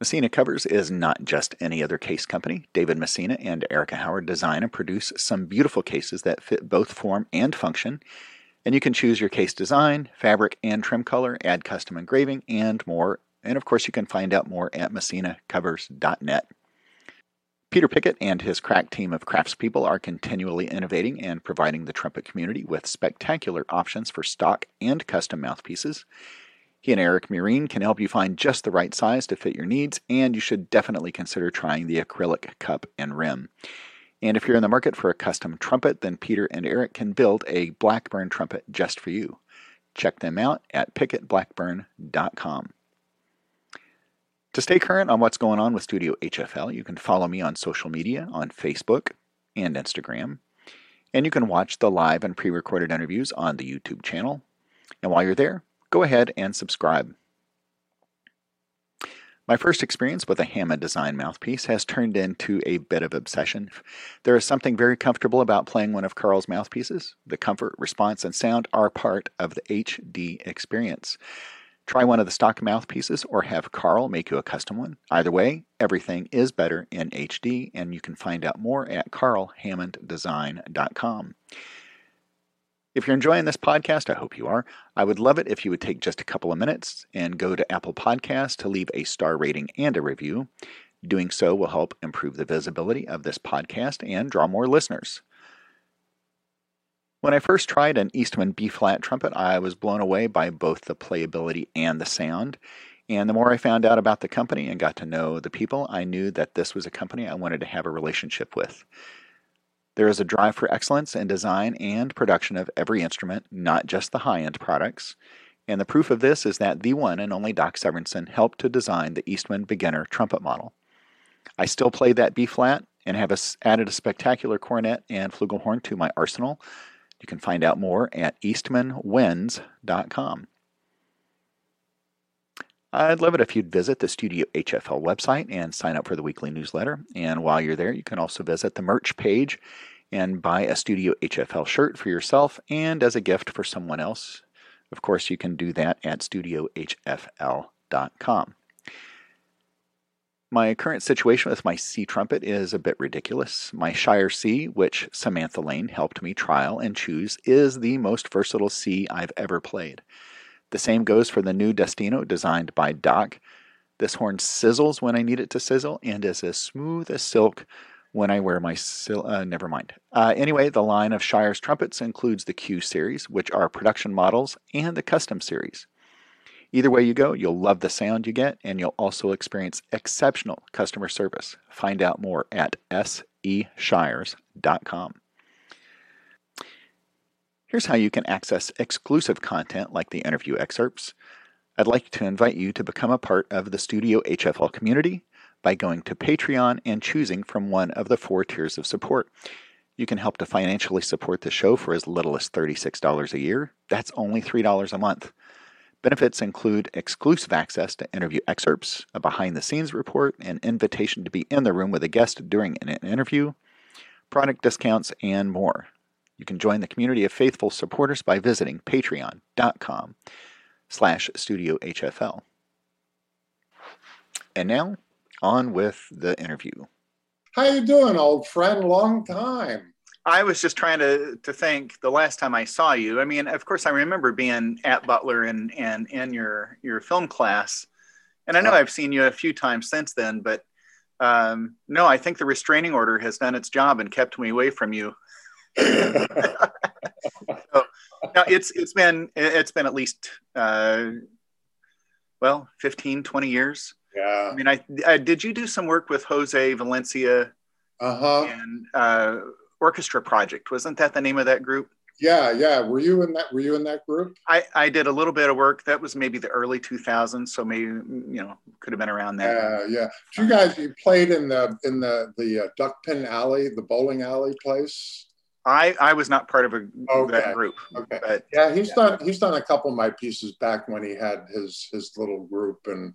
Messina Covers is not just any other case company. David Messina and Erica Howard design and produce some beautiful cases that fit both form and function. And you can choose your case design, fabric, and trim color, add custom engraving, and more. And of course, you can find out more at messinacovers.net. Peter Pickett and his crack team of craftspeople are continually innovating and providing the trumpet community with spectacular options for stock and custom mouthpieces. He and Eric Murine can help you find just the right size to fit your needs, and you should definitely consider trying the acrylic cup and rim. And if you're in the market for a custom trumpet, then Peter and Eric can build a Blackburn trumpet just for you. Check them out at pickettblackburn.com. To stay current on what's going on with Studio HFL, you can follow me on social media on Facebook and Instagram. And you can watch the live and pre recorded interviews on the YouTube channel. And while you're there, go ahead and subscribe. My first experience with a Hammond design mouthpiece has turned into a bit of obsession. There is something very comfortable about playing one of Carl's mouthpieces. The comfort, response, and sound are part of the HD experience. Try one of the stock mouthpieces or have Carl make you a custom one. Either way, everything is better in HD, and you can find out more at carlhammonddesign.com. If you're enjoying this podcast, I hope you are. I would love it if you would take just a couple of minutes and go to Apple Podcasts to leave a star rating and a review. Doing so will help improve the visibility of this podcast and draw more listeners. When I first tried an Eastman B flat trumpet, I was blown away by both the playability and the sound. And the more I found out about the company and got to know the people, I knew that this was a company I wanted to have a relationship with. There is a drive for excellence in design and production of every instrument, not just the high end products. And the proof of this is that the one and only Doc Severinsen helped to design the Eastman beginner trumpet model. I still play that B flat and have a, added a spectacular cornet and flugelhorn to my arsenal. You can find out more at eastmanwinds.com. I'd love it if you'd visit the Studio HFL website and sign up for the weekly newsletter. And while you're there, you can also visit the merch page and buy a Studio HFL shirt for yourself and as a gift for someone else. Of course, you can do that at studiohfl.com. My current situation with my C trumpet is a bit ridiculous. My Shire C, which Samantha Lane helped me trial and choose, is the most versatile C I've ever played. The same goes for the new Destino designed by Doc. This horn sizzles when I need it to sizzle and is as smooth as silk when I wear my sil- uh, never mind. Uh, anyway, the line of Shire's trumpets includes the Q series, which are production models, and the custom series. Either way you go, you'll love the sound you get, and you'll also experience exceptional customer service. Find out more at seshires.com. Here's how you can access exclusive content like the interview excerpts. I'd like to invite you to become a part of the Studio HFL community by going to Patreon and choosing from one of the four tiers of support. You can help to financially support the show for as little as $36 a year. That's only $3 a month. Benefits include exclusive access to interview excerpts, a behind the scenes report, an invitation to be in the room with a guest during an interview, product discounts, and more. You can join the community of faithful supporters by visiting patreon.com slash studiohfl. And now, on with the interview. How you doing, old friend? Long time. I was just trying to to think the last time I saw you. I mean, of course, I remember being at Butler and and in your your film class, and I know uh, I've seen you a few times since then. But um, no, I think the restraining order has done its job and kept me away from you so, now it's it's been it's been at least uh, well 15 20 years. Yeah. I mean I, I did you do some work with jose valencia uh-huh. and uh, orchestra project? Wasn't that the name of that group? Yeah yeah. Were you in that were you in that group? I i did a little bit of work. That was maybe the early 2000s so maybe you know could have been around that yeah yeah. You guys you played in the in the the uh, duck pin alley the bowling alley place I I was not part of a okay. that group. Okay. But, yeah, he's yeah. done he's done a couple of my pieces back when he had his his little group and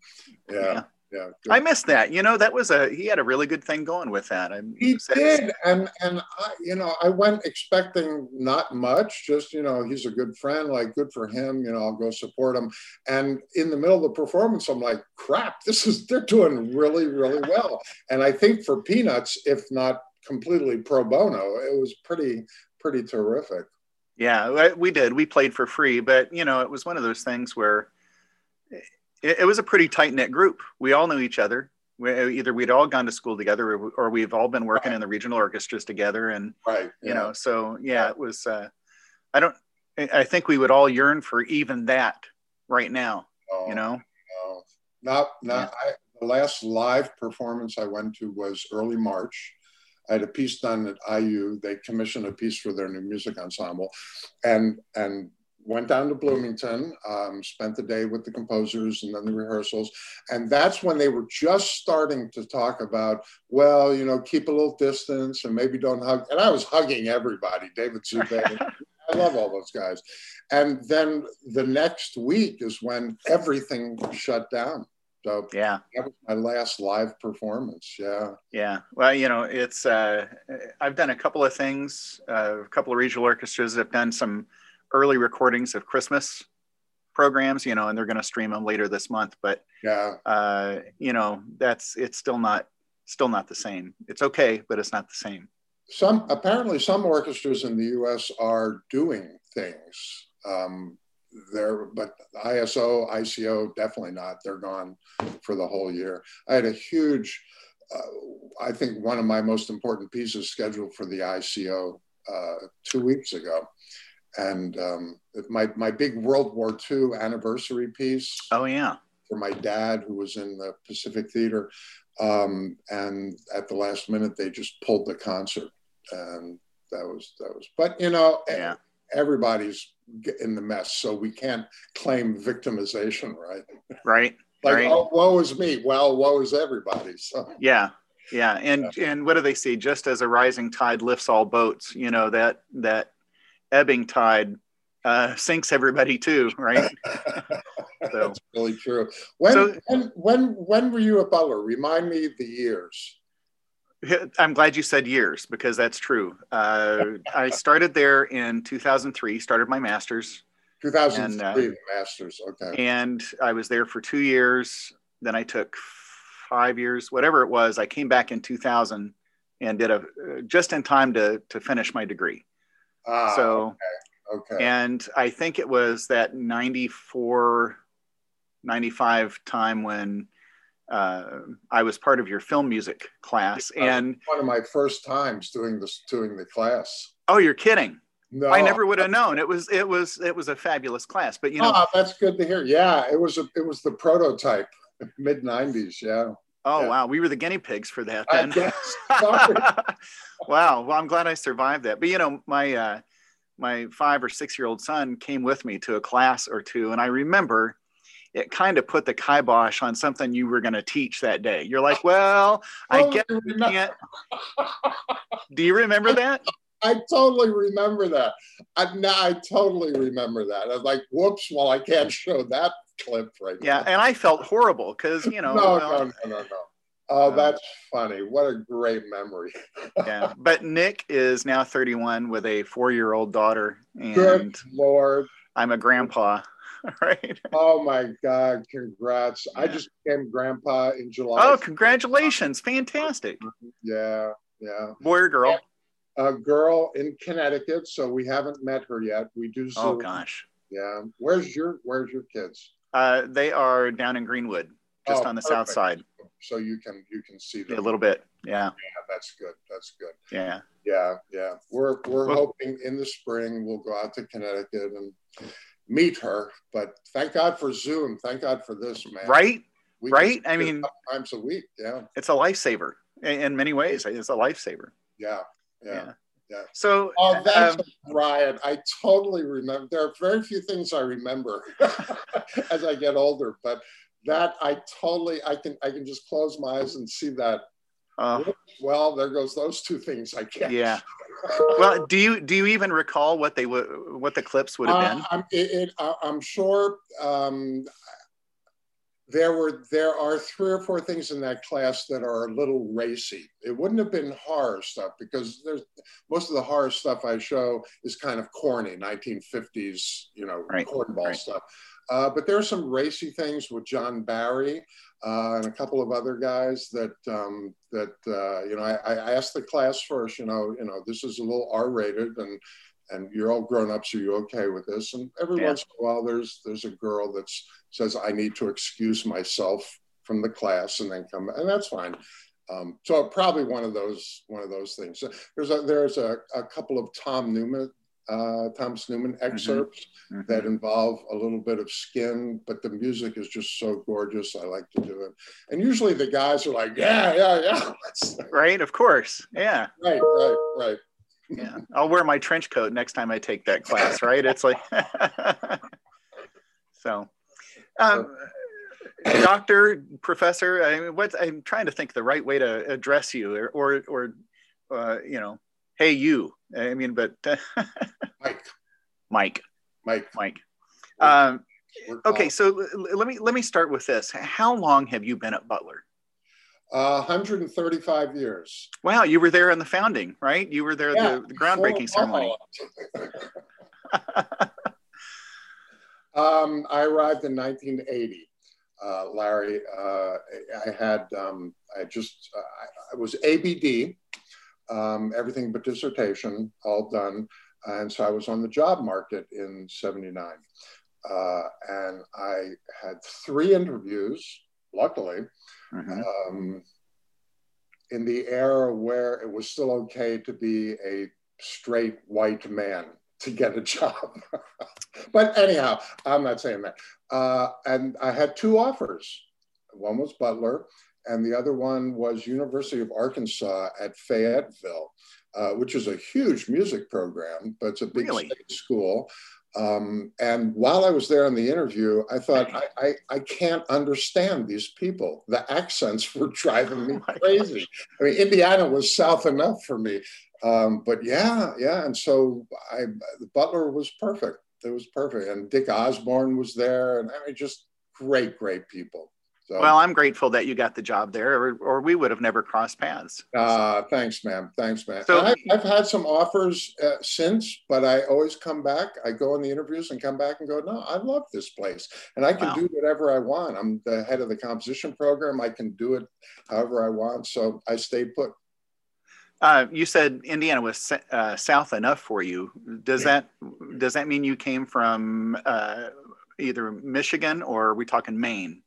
yeah. yeah. yeah. I missed that. You know, that was a he had a really good thing going with that. I he did, and and I, you know, I went expecting not much. Just you know, he's a good friend. Like, good for him. You know, I'll go support him. And in the middle of the performance, I'm like, crap, this is they're doing really really well. And I think for Peanuts, if not completely pro bono, it was pretty pretty terrific. Yeah, we did. We played for free, but you know, it was one of those things where it, it was a pretty tight knit group. We all knew each other. We, either we'd all gone to school together, or, or we've all been working right. in the regional orchestras together, and right, yeah. you know, so yeah, it was. Uh, I don't. I think we would all yearn for even that right now. Oh, you know, no, not not. Yeah. I, the last live performance I went to was early March. I had a piece done at IU. They commissioned a piece for their new music ensemble, and and went down to Bloomington, um, spent the day with the composers and then the rehearsals. And that's when they were just starting to talk about, well, you know, keep a little distance and maybe don't hug. And I was hugging everybody, David Dzubay. I love all those guys. And then the next week is when everything shut down. So yeah, that was my last live performance. Yeah. Yeah. Well, you know, it's uh, I've done a couple of things. Uh, a couple of regional orchestras have done some early recordings of Christmas programs, you know, and they're going to stream them later this month. But yeah, uh, you know, that's it's still not still not the same. It's okay, but it's not the same. Some apparently some orchestras in the U.S. are doing things. Um, there, but ISO, ICO, definitely not. They're gone for the whole year. I had a huge, uh, I think one of my most important pieces scheduled for the ICO uh, two weeks ago and um, my my big World War II anniversary piece. Oh yeah, for my dad who was in the Pacific Theater, um, and at the last minute they just pulled the concert, and that was that was. But you know, yeah. Everybody's in the mess, so we can't claim victimization, right? Right. like, right. oh, woe is me. Well, woe is everybody. So yeah, yeah, and yeah. and what do they see? Just as a rising tide lifts all boats, you know that that ebbing tide uh, sinks everybody too, right? so, That's really true. When, so, when when when were you a Butler? Remind me the years. I'm glad you said years because that's true. Uh, I started there in 2003. Started my master's. 2003, and, uh, master's. Okay. And I was there for two years. Then I took five years, whatever it was. I came back in 2000 and did a just in time to to finish my degree. Ah, so, okay. okay. And I think it was that 94, 95 time when uh, I was part of your film music class. And one of my first times doing this, doing the class. Oh, you're kidding. No, I never would have known. It was it was it was a fabulous class. But you know, oh, that's good to hear. Yeah, it was a, it was the prototype, mid '90s. Yeah. Oh yeah. wow, we were the guinea pigs for that then. wow, well I'm glad I survived that. But you know, my uh, my five or six year old son came with me to a class or two, and I remember it kind of put the kibosh on something you were going to teach that day. You're like, well, I oh, guess we can't. Do you remember that? I totally remember that. I, I totally remember that. I was like, whoops, well, I can't show that clip right now. yeah now. and i felt horrible because you know no, well, no no no no oh uh, that's funny what a great memory yeah but nick is now 31 with a four-year-old daughter and Good lord i'm a grandpa right oh my god congrats yeah. i just became grandpa in july oh congratulations fantastic yeah yeah boy or girl a girl in connecticut so we haven't met her yet we do oh, Zoom. oh gosh yeah where's your where's your kids uh, they are down in Greenwood, just oh, on the perfect. south side. So you can you can see them a little bit. Yeah. Yeah, that's good. That's good. Yeah. Yeah, yeah. We're we're well, hoping in the spring we'll go out to Connecticut and meet her. But thank God for Zoom. Thank God for this, man. Right. We right. I mean, times a week. Yeah. It's a lifesaver in many ways. It's a lifesaver. Yeah. Yeah. yeah. Yeah. So, oh, that's um, Ryan. I totally remember. There are very few things I remember as I get older, but that I totally I can I can just close my eyes and see that. Uh, well, there goes those two things. I can't. Yeah. Well, do you do you even recall what they would what the clips would have been? Uh, I'm, it, it, I'm sure. Um, there were there are three or four things in that class that are a little racy. It wouldn't have been horror stuff because there's most of the horror stuff I show is kind of corny, 1950s, you know, right. cornball right. stuff. Uh, but there are some racy things with John Barry uh, and a couple of other guys that um, that uh, you know. I, I, asked the class first, you know, you know, this is a little R-rated, and and you're all grown ups. Are you okay with this? And every yeah. once in a while, there's there's a girl that says I need to excuse myself from the class and then come, and that's fine. Um, so probably one of those one of those things. There's a there's a, a couple of Tom Newman uh, Thomas Newman mm-hmm. excerpts mm-hmm. Mm-hmm. that involve a little bit of skin, but the music is just so gorgeous. I like to do it. And usually the guys are like, yeah, yeah, yeah. right, of course. Yeah. Right, right, right yeah i'll wear my trench coat next time i take that class right it's like so um, doctor professor i mean what i'm trying to think the right way to address you or or, or uh, you know hey you. I mean but mike. Mike. Mike. Mike. Um, okay so let me let me start with this. How long have you been at butler? Uh, 135 years. Wow, you were there in the founding, right? You were there yeah, the, the groundbreaking ceremony. um, I arrived in 1980. Uh, Larry, uh, I had, um, I just, uh, I, I was ABD, um, everything but dissertation, all done. And so I was on the job market in 79. Uh, and I had three interviews, luckily, mm-hmm. um, in the era where it was still okay to be a straight white man to get a job. but anyhow, I'm not saying that. Uh, and I had two offers. One was Butler, and the other one was University of Arkansas at Fayetteville, uh, which is a huge music program, but it's a big really? state school. Um, and while I was there in the interview, I thought, I, I, I, can't understand these people. The accents were driving me oh crazy. I mean, Indiana was south enough for me. Um, but yeah, yeah. And so I, the Butler was perfect. It was perfect. And Dick Osborne was there. And I mean, just great, great people. So, well, I'm grateful that you got the job there, or, or we would have never crossed paths. Uh, thanks, ma'am. Thanks, ma'am. So, I, have had some offers uh, since, but I always come back. I go in the interviews and come back and go, no, I love this place. And I can wow. do whatever I want. I'm the head of the composition program. I can do it however I want. So I stay put. Uh, you said Indiana was uh, south enough for you. Does yeah. that does that mean you came from uh, either Michigan or are we talking Maine?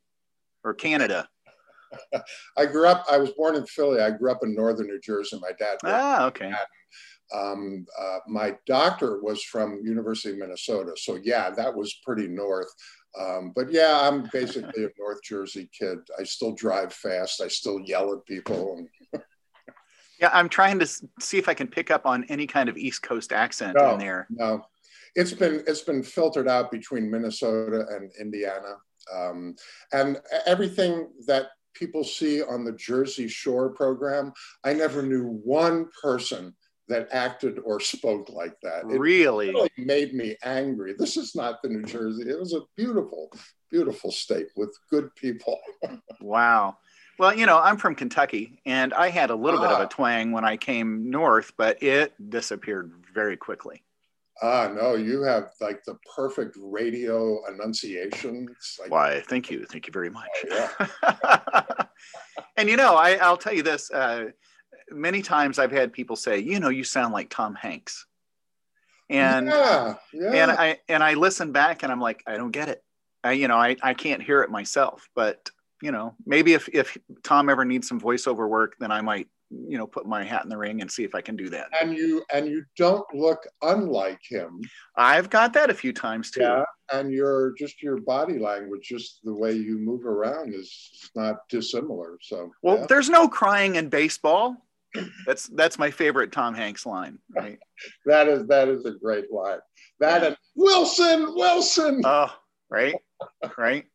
Or Canada? I grew up. I was born in Philly. I grew up in northern New Jersey. My dad. Ah, okay. Um, uh, my doctor was from University of Minnesota, so yeah, that was pretty north. Um, but yeah, I'm basically a North Jersey kid. I still drive fast. I still yell at people. yeah, I'm trying to see if I can pick up on any kind of East Coast accent no, in there. No, it's been it's been filtered out between Minnesota and Indiana. Um, and everything that people see on the Jersey Shore program, I never knew one person that acted or spoke like that. It really? really made me angry. This is not the New Jersey. It was a beautiful, beautiful state with good people. wow. Well, you know, I'm from Kentucky and I had a little ah. bit of a ah. twang when I came north, but it disappeared very quickly. Ah, no, you have like the perfect radio enunciation. Like, Why, thank you. Thank you very much. Oh, yeah. and you know, I, will tell you this uh, many times I've had people say, you know, you sound like Tom Hanks. And, yeah, yeah. and I, and I listen back and I'm like, I don't get it. I, you know, I, I can't hear it myself, but you know, maybe if, if Tom ever needs some voiceover work, then I might you know put my hat in the ring and see if I can do that. And you and you don't look unlike him. I've got that a few times too. Yeah, and your just your body language, just the way you move around is, not dissimilar. So well, yeah. there's no crying in baseball. That's that's my favorite Tom Hanks line. Right. that is that is a great line. That yeah. and Wilson, Wilson. Oh, right, right.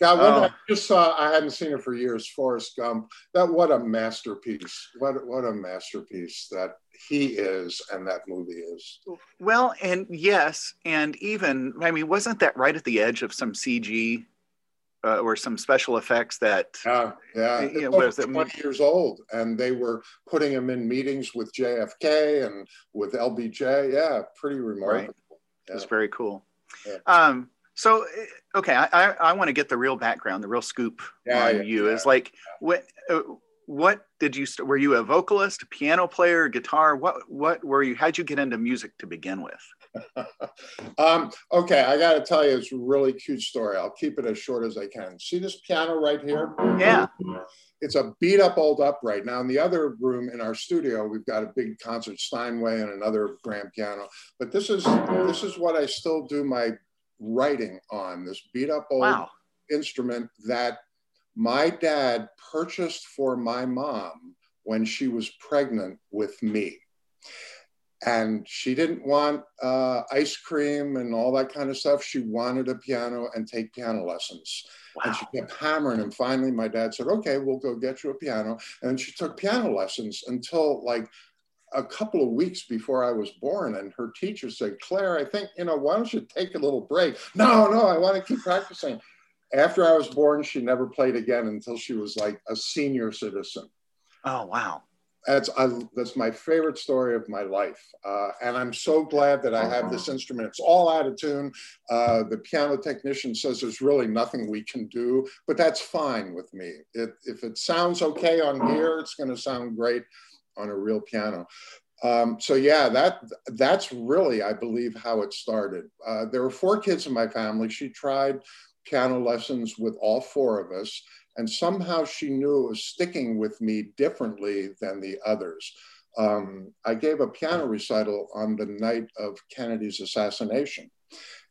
God, one oh. I just saw, I hadn't seen it for years, Forrest Gump. That what a masterpiece. What what a masterpiece that he is and that movie is. Well, and yes, and even I mean, wasn't that right at the edge of some CG? uh, or some special effects that yeah yeah you know, was 20 years old and they were putting him in meetings with jfk and with lbj yeah pretty remarkable right. yeah. it's very cool yeah. um so eh, okay i i, I want to get the real background the real scoop yeah, on you is like what uh, what did you were you a vocalist piano player guitar what what were you how'd you get into music to begin with um, okay, I got to tell you, it's a really cute story. I'll keep it as short as I can. See this piano right here? Yeah. It's a beat up old upright. Now, in the other room in our studio, we've got a big concert Steinway and another grand piano. But this is this is what I still do my writing on this beat up old wow. instrument that my dad purchased for my mom when she was pregnant with me and she didn't want uh, ice cream and all that kind of stuff. She wanted a piano and take piano lessons. Wow. And she kept hammering. And finally, my dad said, Okay, we'll go get you a piano. And she took piano lessons until like a couple of weeks before I was born. And her teacher said, Claire, I think, you know, why don't you take a little break? No, no, I want to keep practicing. After I was born, she never played again until she was like a senior citizen. Oh, wow that's I, that's my favorite story of my life, uh, and I'm so glad that I have this instrument. It's all out of tune. Uh, the piano technician says there's really nothing we can do, but that's fine with me. It, if it sounds okay on here, it's going to sound great on a real piano. Um, so yeah, that that's really, I believe, how it started. Uh, there were four kids in my family. She tried piano lessons with all four of us and somehow she knew it was sticking with me differently than the others. Um, I gave a piano recital on the night of Kennedy's assassination.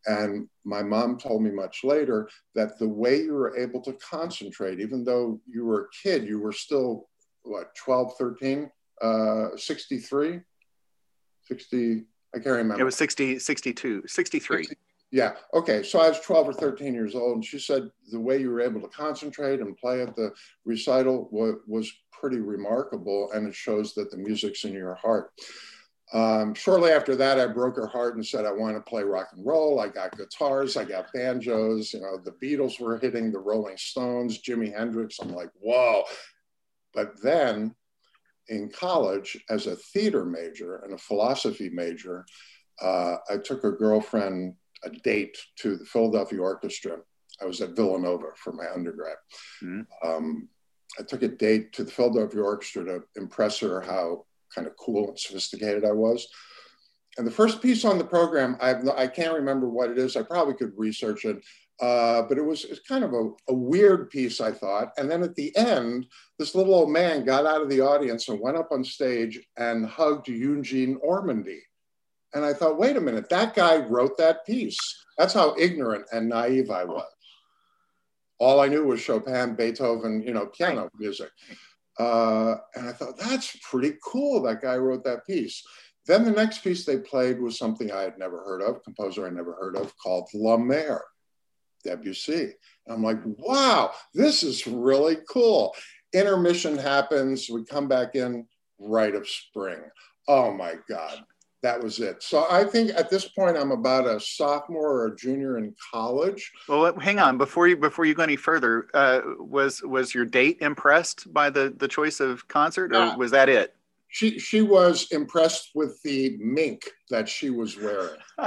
And my mom told me much later that the way you were able to concentrate, even though you were a kid, you were still, what, 12, 13, uh, 63, 60, I can't remember. It was 60, 62, 63. 60, yeah. Okay. So I was 12 or 13 years old, and she said the way you were able to concentrate and play at the recital was, was pretty remarkable, and it shows that the music's in your heart. Um, shortly after that, I broke her heart and said, I want to play rock and roll. I got guitars, I got banjos. You know, the Beatles were hitting, the Rolling Stones, Jimi Hendrix. I'm like, whoa. But then in college, as a theater major and a philosophy major, uh, I took a girlfriend a date to the Philadelphia Orchestra. I was at Villanova for my undergrad. Mm-hmm. Um, I took a date to the Philadelphia Orchestra to impress her how kind of cool and sophisticated I was. And the first piece on the program, I've, I can't remember what it is. I probably could research it. Uh, but it was, it was kind of a, a, weird piece, I thought. And then at the end, this little old man got out of the audience and went up on stage and hugged Eugene Ormandy. And I thought, wait a minute, that guy wrote that piece. That's how ignorant and naive I was. All I knew was Chopin, Beethoven, you know, piano music. Uh, and I thought, that's pretty cool. That guy wrote that piece. Then the next piece they played was something I had never heard of, composer I never heard of, called La Mer, Debussy. I'm like, wow, this is really cool. Intermission happens. We come back in, Rite of Spring. Oh my God that was it. So I think at this point I'm about a sophomore or a junior in college. Well, hang on before you before you go any further. Uh, was was your date impressed by the the choice of concert, or was that it? She she was impressed with the mink that she was wearing.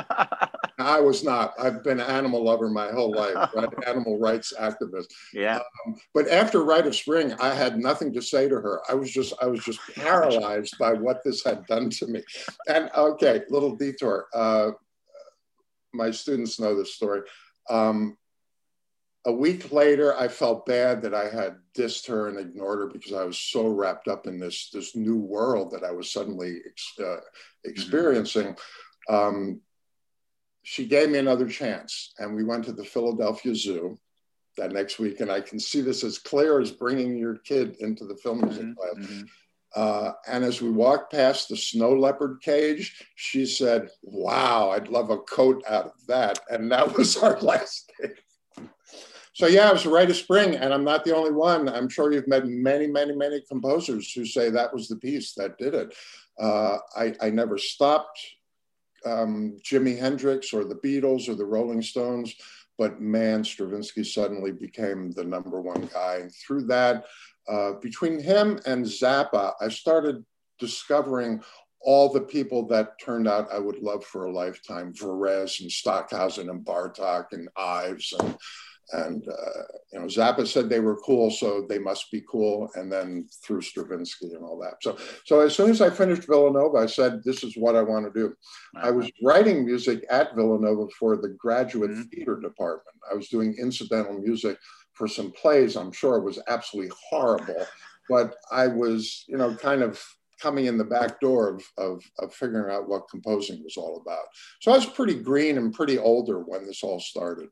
I was not. I've been an animal lover my whole life, right? animal rights activist. Yeah. Um, but after Rite of Spring, I had nothing to say to her. I was just I was just paralyzed by what this had done to me. And okay, little detour. Uh, my students know this story. Um, a week later, I felt bad that I had dissed her and ignored her because I was so wrapped up in this this new world that I was suddenly uh, mm-hmm. experiencing. Mm-hmm. Um, she gave me another chance, and we went to the Philadelphia Zoo that next week. And I can see this as clear as bringing your kid into the film music mm-hmm. class. Mm-hmm. Uh, and as we walked past the snow leopard cage, she said, Wow, I'd love a coat out of that. And that was our last day. So yeah, it was a rite of spring, and I'm not the only one. I'm sure you've met many, many, many composers who say that was the piece that did it. Uh, I, I, never stopped um, Jimi Hendrix or the Beatles or the Rolling Stones, but man, Stravinsky suddenly became the number one guy. And through that, uh, between him and Zappa, I started discovering all the people that turned out I would love for a lifetime, Varese and Stockhausen and Bartok and Ives and and uh, you know Zappa said they were cool, so they must be cool. And then through Stravinsky and all that. So so as soon as I finished Villanova, I said this is what I want to do. I was writing music at Villanova for the graduate mm-hmm. theater department. I was doing incidental music for some plays. I'm sure it was absolutely horrible, but I was you know kind of coming in the back door of, of, of, figuring out what composing was all about. So I was pretty green and pretty older when this all started.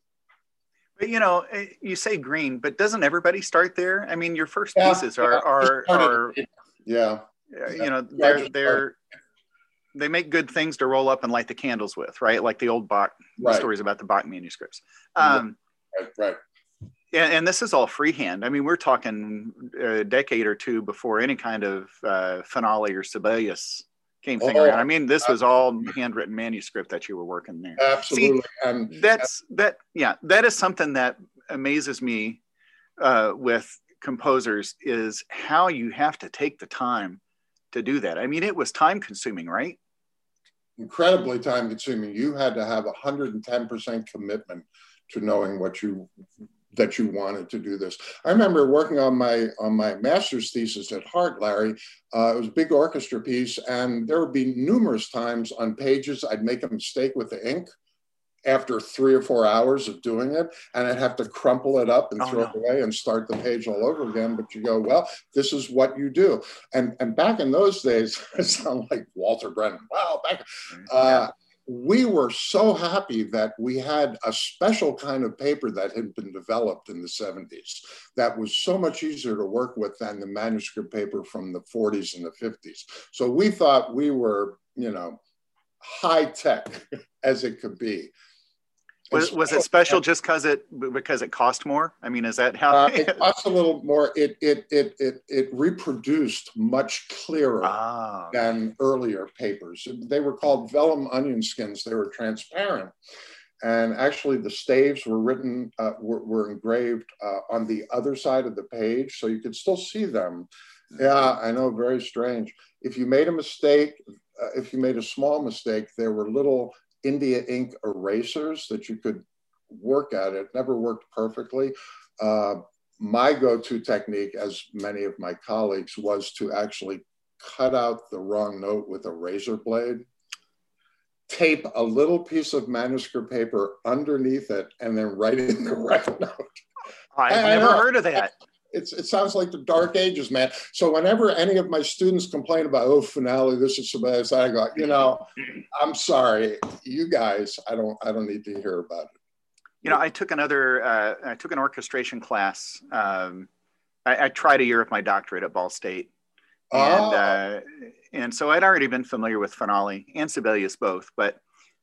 But you know, eh, you say green, but doesn't everybody start there? I mean, your first yeah, pieces are are, are yeah. You know, they're they're they make good things to roll up and light the candles with, right? Like the old Bach right. stories about the Bach manuscripts. Um, right, right. Yeah, and this is all freehand. I mean, we're talking a decade or two before any kind of uh, finale or Sibelius came thing oh, around. I mean, this was all handwritten manuscript that you were working there. Absolutely. See, and that's that. Yeah, that is something that amazes me uh, with composers is how you have to take the time to do that. I mean, it was time consuming, right? Incredibly time consuming. You had to have 110% commitment to knowing what you that you wanted to do this. I remember working on my on my master's thesis at Hartt, Larry. Uh, it was a big orchestra piece, and there would be numerous times on pages I'd make a mistake with the ink after three or four hours of doing it, and I'd have to crumple it up and oh, throw no. it away and start the page all over again. But you go, well, this is what you do. And and back in those days, I sound like Walter Brennan. Wow, back. Uh, we were so happy that we had a special kind of paper that had been developed in the 70s that was so much easier to work with than the manuscript paper from the 40s and the 50s. So we thought we were, you know, high tech as it could be. Was, was it special just because it because it cost more? I mean, is that how uh, it cost a little more? It it it it it reproduced much clearer ah. than earlier papers. They were called vellum onion skins. They were transparent, and actually the staves were written uh, were, were engraved uh, on the other side of the page, so you could still see them. Yeah, I know, very strange. If you made a mistake, uh, if you made a small mistake, there were little India ink erasers that you could work at. It never worked perfectly. Uh, my go-to technique, as many of my colleagues, was to actually cut out the wrong note with a razor blade, tape a little piece of manuscript paper underneath it, and then write in the right note. I've never heard of that it's, it sounds like the dark ages, man. So whenever any of my students complain about, oh, finale, this is so bad, I go, you know, I'm sorry, you guys, I don't, I don't need to hear about it. You know, I took another, uh, I took an orchestration class. Um, I, I, tried a year of my doctorate at Ball State, and oh. uh, and so I'd already been familiar with finale and Sibelius both. But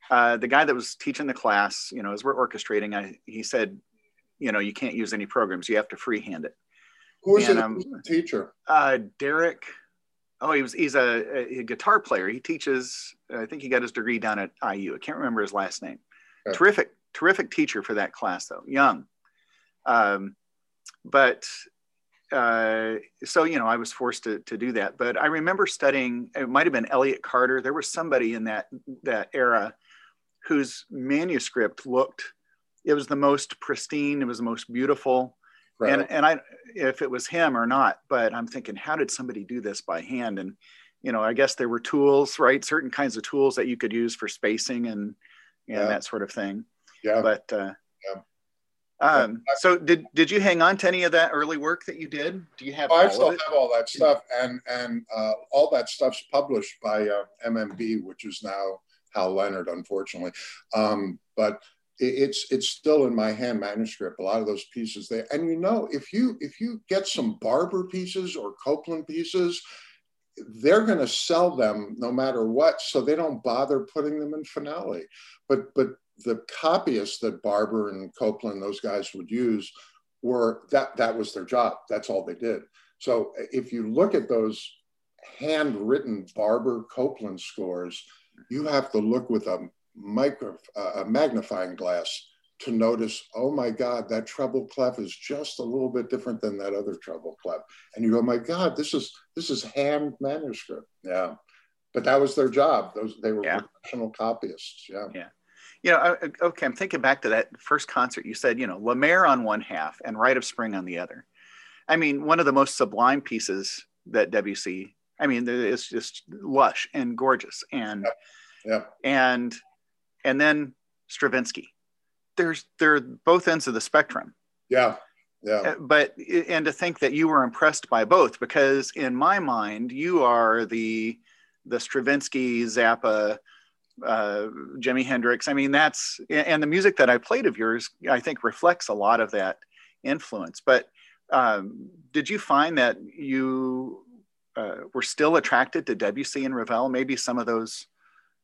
uh, the guy that was teaching the class, you know, as we're orchestrating, I, he said, you know, you can't use any programs; you have to freehand it. Who's and, um, teacher? Uh, Derek. Oh, he was. He's a, a, guitar player. He teaches. I think he got his degree down at IU. I can't remember his last name. Okay. Terrific, terrific teacher for that class, though. Young. Um, but uh, so you know, I was forced to to do that. But I remember studying. It might have been Elliott Carter. There was somebody in that that era whose manuscript looked. It was the most pristine. It was the most beautiful. Right. And and I if it was him or not, but I'm thinking, how did somebody do this by hand? And you know, I guess there were tools, right? Certain kinds of tools that you could use for spacing and and yeah. that sort of thing. Yeah. But uh, yeah. Um, so did did you hang on to any of that early work that you did? Do you have? Oh, I still have all that stuff, and and uh, all that stuff's published by uh, MMB, which is now Hal Leonard, unfortunately. Um, but it's it's still in my hand manuscript a lot of those pieces there. And you know if you if you get some barber pieces or Copland pieces they're going to sell them no matter what so they don't bother putting them in finale. But but the copyists that barber and Copland those guys would use were that that was their job. That's all they did. So if you look at those handwritten barber Copland scores you have to look with a micro, uh, a magnifying glass to notice, oh my God, that treble clef is just a little bit different than that other treble clef. And you go, my God, this is this is hand manuscript. Yeah. But that was their job. Those they were yeah. professional copyists. Yeah. Yeah. You know, okay, I'm thinking back to that first concert. You said, you know, La Mer on one half and Rite of Spring on the other. I mean, one of the most sublime pieces that Debussy. I mean, it's just lush and gorgeous, and yeah. yeah. and and then Stravinsky there's they're both ends of the spectrum. Yeah. Yeah. Uh, but and to think that you were impressed by both because in my mind you are the the Stravinsky, Zappa, uh, Jimi Hendrix. I mean that's and the music that I played of yours I think reflects a lot of that influence. But um, did you find that you uh, were still attracted to Debussy and Ravel? Maybe some of those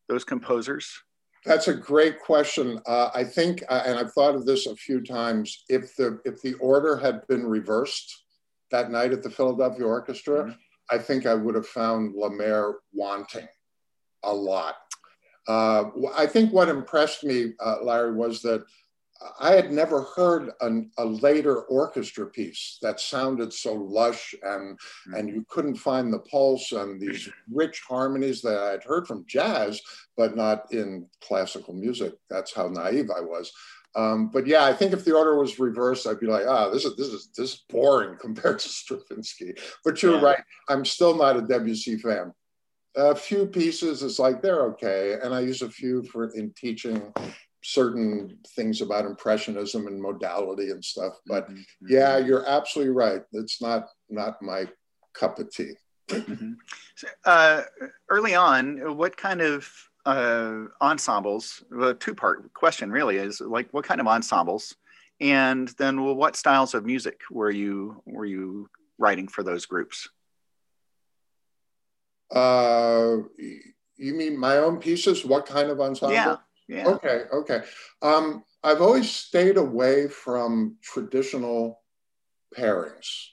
those composers. That's a great question. Uh, I think, uh, and I've thought of this a few times. If the if the order had been reversed that night at the Philadelphia Orchestra, mm-hmm. I think I would have found La Mer wanting a lot. Uh, I think what impressed me, uh, Larry, was that I had never heard an, a later orchestra piece that sounded so lush and mm-hmm. and you couldn't find the pulse and these rich harmonies that I had heard from jazz, but not in classical music. That's how naive I was. Um, but yeah, I think if the order was reversed, I'd be like, ah, this is this is this is boring compared to Stravinsky. But you're yeah. right. I'm still not a Debussy fan. A few pieces is like they're okay, and I use a few for in teaching certain things about impressionism and modality and stuff but mm-hmm. yeah you're absolutely right. It's not not my cup of tea. Mm-hmm. so, uh, early on what kind of uh, ensembles a two part question really is like what kind of ensembles? And then well, what styles of music were you were you writing for those groups? Uh, you mean my own pieces? What kind of ensemble? yeah yeah. Okay. Okay. Um, I've always stayed away from traditional pairings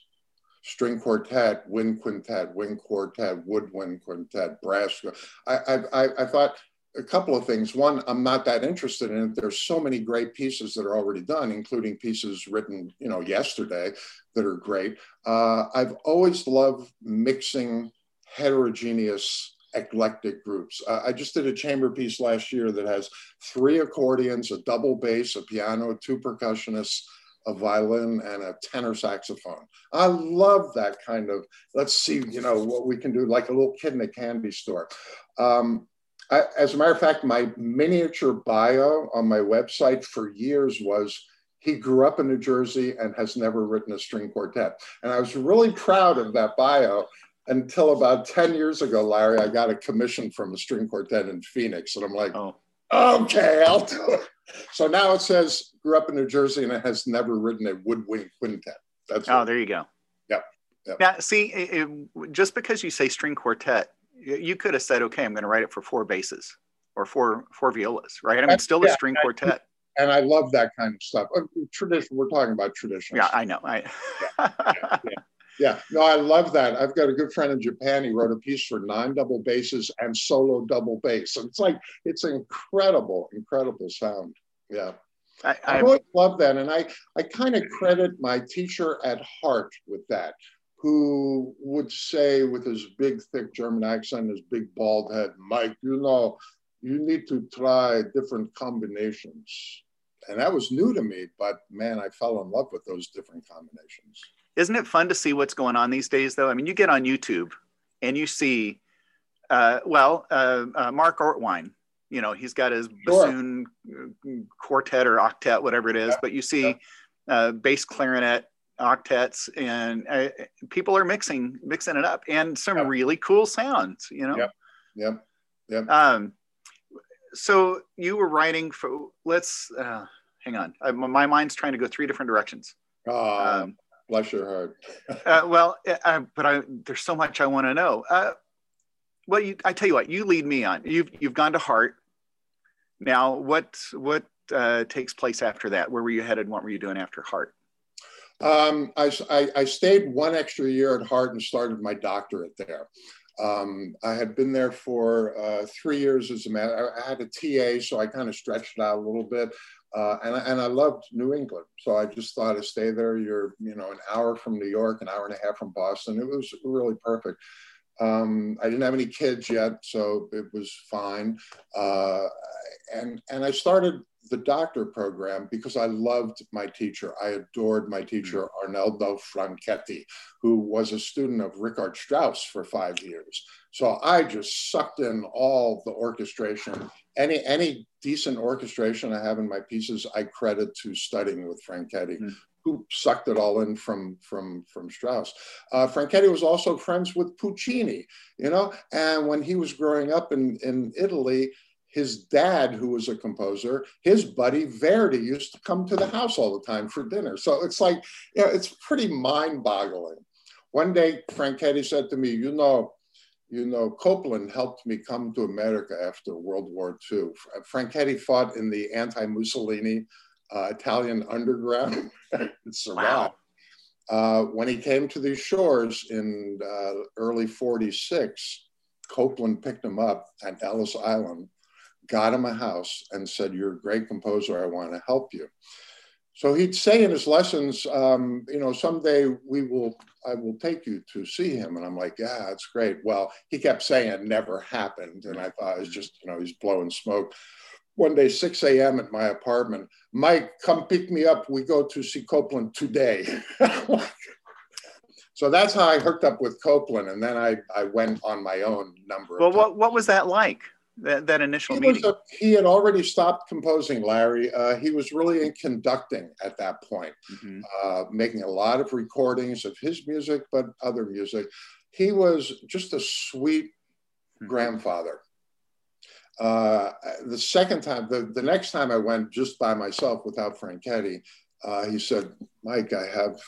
string quartet, wind quintet, wind quartet, woodwind quintet, brass. I, I, I thought a couple of things. One, I'm not that interested in it. There's so many great pieces that are already done, including pieces written, you know, yesterday that are great. Uh, I've always loved mixing heterogeneous eclectic groups. Uh, I just did a chamber piece last year that has three accordions, a double bass, a piano, two percussionists, a violin, and a tenor saxophone. I love that kind of, let's see, you know, what we can do, like a little kid in a candy store. Um, I, as a matter of fact, my miniature bio on my website for years was he grew up in New Jersey and has never written a string quartet. And I was really proud of that bio until about 10 years ago, Larry, I got a commission from a string quartet in Phoenix. And I'm like, oh. okay, I'll do it. So now it says, grew up in New Jersey and it has never written a woodwind quintet. That's oh, there you go. Yep. yep. Now, see, it, it, just because you say string quartet, you could have said, okay, I'm going to write it for four basses or four four violas, right? I mean, still yeah, a string quartet. And I love that kind of stuff. Uh, tradition. We're talking about tradition. Yeah, I know. I. yeah, yeah, yeah, no, I love that. I've got a good friend in Japan. He wrote a piece for nine double basses and solo double bass. And it's like, it's incredible, incredible sound. Yeah. I, I, I always love that. And I, I kind of credit my teacher at Hartt with that, who would say with his big, thick German accent, his big bald head, Mike, you know, you need to try different combinations. And that was new to me, but man, I fell in love with those different combinations isn't it fun to see what's going on these days though i mean you get on youtube and you see uh, well uh, uh, mark Ortwein you know he's got his sure. bassoon uh, quartet or octet whatever it is yeah. but you see yeah. Uh, bass clarinet octets and uh, people are mixing mixing it up and some yeah. really cool sounds you know yep yep yep um so you were writing for let's hang on I, my mind's trying to go three different directions oh, um, Bless your Hartt. uh, well, uh, but I, there's so much I want to know. Uh, well, you, I tell you what, you lead me on. You've you've gone to Hartt. Now, what what uh, takes place after that? Where were you headed? What were you doing after heart? Um, I, I, I, stayed one extra year at Hartt and started my doctorate there. Um, I had been there for uh, three years as a man. I, I had a TA, so I kind of stretched it out a little bit. Uh, and, and I loved New England. So I just thought to stay there. You're, you know, an hour from New York, an hour and a half from Boston. It was really perfect. Um, I didn't have any kids yet, so it was fine. Uh, and, and I started the doctor program because I loved my teacher. I adored my teacher. Arnaldo Franchetti, who was a student of Richard Strauss for five years. So I just sucked in all the orchestration. Any, any decent orchestration I have in my pieces, I credit to studying with Franchetti. Mm who sucked it all in from from from Strauss. Uh, Franchetti was also friends with Puccini, you know, and when he was growing up in in Italy, his dad, who was a composer, his buddy Verdi used to come to the house all the time for dinner. So it's like, you know, it's pretty mind boggling. One day, Franchetti said to me, you know, you know, Copland helped me come to America after World War II. Franchetti fought in the anti-Mussolini uh, Italian underground and survived. Wow. Uh, when he came to these shores in uh, early 46, Copland picked him up at Ellis Island got him a house and said, You're a great composer. I want to help you. So he'd say in his lessons, um, you know, someday we will, I will take you to see him. And I'm like, yeah, that's great. Well, he kept saying it never happened. And I thought it was just, you know, he's blowing smoke. One day, 6 a.m. at my apartment, Mike, come pick me up. We go to see Copland today. so that's how I hooked up with Copland. And then I, I went on my own number. Well, what, what was that like? That, that initial he meeting? A, he had already stopped composing, Larry. Uh, he was really in conducting at that point, mm-hmm. uh, making a lot of recordings of his music, but other music. He was just a sweet mm-hmm. grandfather. Uh, the second time, the, the next time I went just by myself without Franchetti, uh, he said, Mike, I have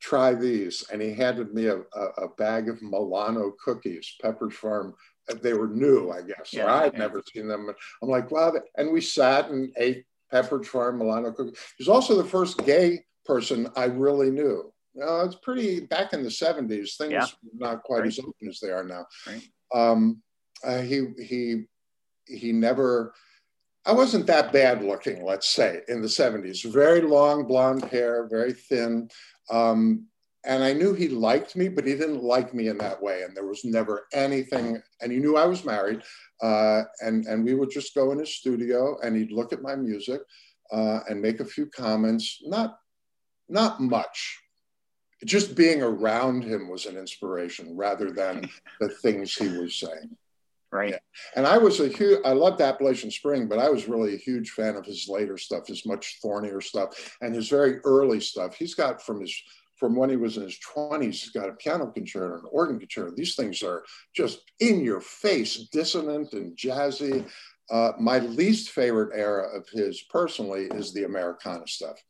try these. And he handed me a, a, a bag of Milano cookies, Pepperidge Farm they were new, I guess. Yeah, I'd yeah. never seen them. I'm like, wow. And we sat and ate Pepperidge Farm Milano cookies. He was also the first gay person I really knew. Uh, it's pretty back in the 70s. Things yeah. not quite right. as open as they are now. Right. Um, uh, he he he never. I wasn't that bad looking, let's say, in the 70s. Very long blonde hair, very thin. Um, and I knew he liked me, but he didn't like me in that way. And there was never anything. And he knew I was married, uh, and and we would just go in his studio, and he'd look at my music uh, and make a few comments. Not not much. Just being around him was an inspiration rather than the things he was saying. Right. Yeah. And I was a huge, I loved Appalachian Spring, but I was really a huge fan of his later stuff, his much thornier stuff, and his very early stuff. He's got from his from when he was in his 20s. He's got a piano concerto, an organ concerto. These things are just in your face, dissonant and jazzy. Uh, my least favorite era of his personally is the Americana stuff.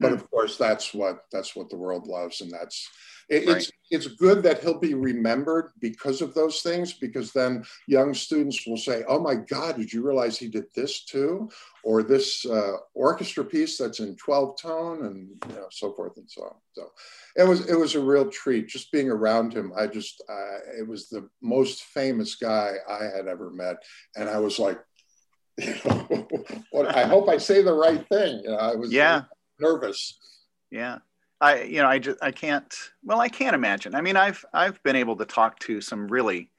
But mm. of course, that's what that's what the world loves, and that's it, right. it's it's good that he'll be remembered because of those things. Because then young students will say, "Oh my God, did you realize he did this too?" Or this uh, orchestra piece that's in twelve tone, and you know, so forth and so on. So it was it was a real treat just being around him. I just uh, it was the most famous guy I had ever met, and I was like. You know, what, I hope I say the right thing. You know, I was yeah. Nervous. Yeah. I you know I just I can't well I can't imagine. I mean I've I've been able to talk to some really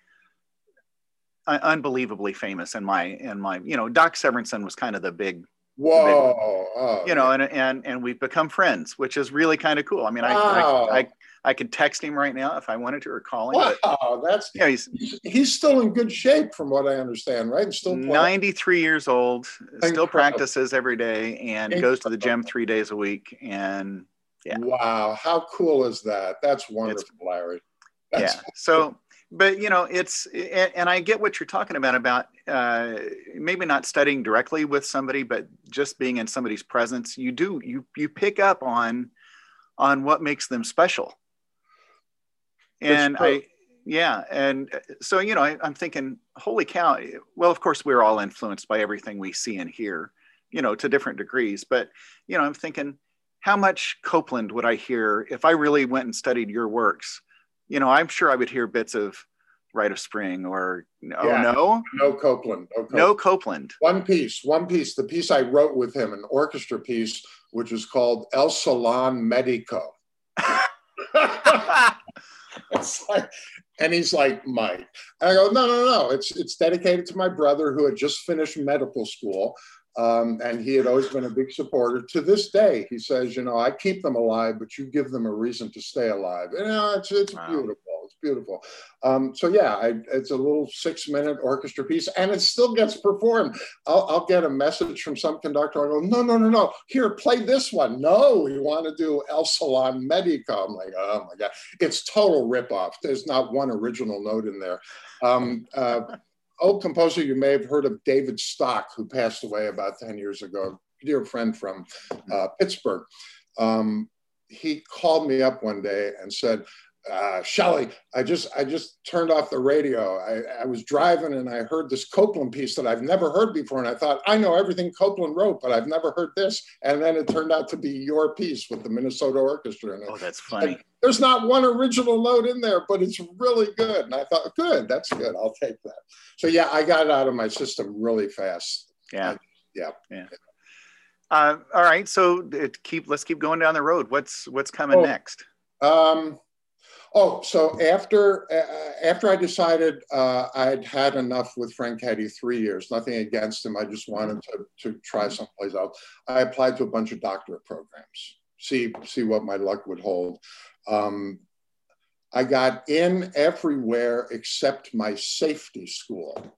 uh, unbelievably famous in my in my you know Doc Severinsen was kind of the big whoa big, oh, you know and and and we've become friends which is really kind of cool. I mean wow. I, I, I I could text him right now if I wanted to or call him. Wow, but, that's yeah. He's he's still in good shape from what I understand, right? Still 93 years old, Incredible. still practices every day, and Incredible. goes to the gym three days a week, and yeah. Wow. How cool is that? That's wonderful, it's, Larry. That's yeah. So, but you know, it's, and, and, I get what you're talking about, about uh, maybe not studying directly with somebody, but just being in somebody's presence, you do, you, you pick up on, on what makes them special. And I, yeah. And uh, so, you know, I, I'm thinking, holy cow. Well, of course, we're all influenced by everything we see and hear, you know, to different degrees. But, you know, I'm thinking, how much Copland would I hear if I really went and studied your works? You know, I'm sure I would hear bits of Rite of Spring or oh Yeah. no, No Copland. No Copland. no Copland. One piece, one piece, the piece I wrote with him, an orchestra piece, which was called El Salon Medico. It's like- and he's like, Mike. And I go, no, no, no. It's it's dedicated to my brother who had just finished medical school. Um, and he had always been a big supporter. To this day, he says, you know, I keep them alive, but you give them a reason to stay alive. You know, it's it's Wow. beautiful. Beautiful. Um, so yeah, I, it's a little six-minute orchestra piece, and it still gets performed. I'll, I'll get a message from some conductor. I go, no, no, no, no. Here, play this one. No, we want to do El Salon Medico. I'm like, oh my god, it's total ripoff. There's not one original note in there. Um, uh, old composer, you may have heard of David Stock, who passed away about 10 years ago, dear friend from uh, Pittsburgh. Um, he called me up one day and said, uh, Schelle, I just I just turned off the radio. I, I was driving and I heard this Copland piece that I've never heard before, and I thought I know everything Copland wrote, but I've never heard this. And then it turned out to be your piece with the Minnesota Orchestra. Oh, that's funny. There's not one original note in there, but it's really good. And I thought, good, that's good. I'll take that. So yeah, I got it out of my system really fast. Yeah. Yeah. Yeah. Uh, all right. So it keep let's keep going down the road. What's what's coming Oh. next? Um, oh, so after uh, after I decided uh, I'd had enough with Franchetti three years, nothing against him. I just wanted to, to try someplace else. I applied to a bunch of doctorate programs, see see what my luck would hold. Um, I got in everywhere except my safety school.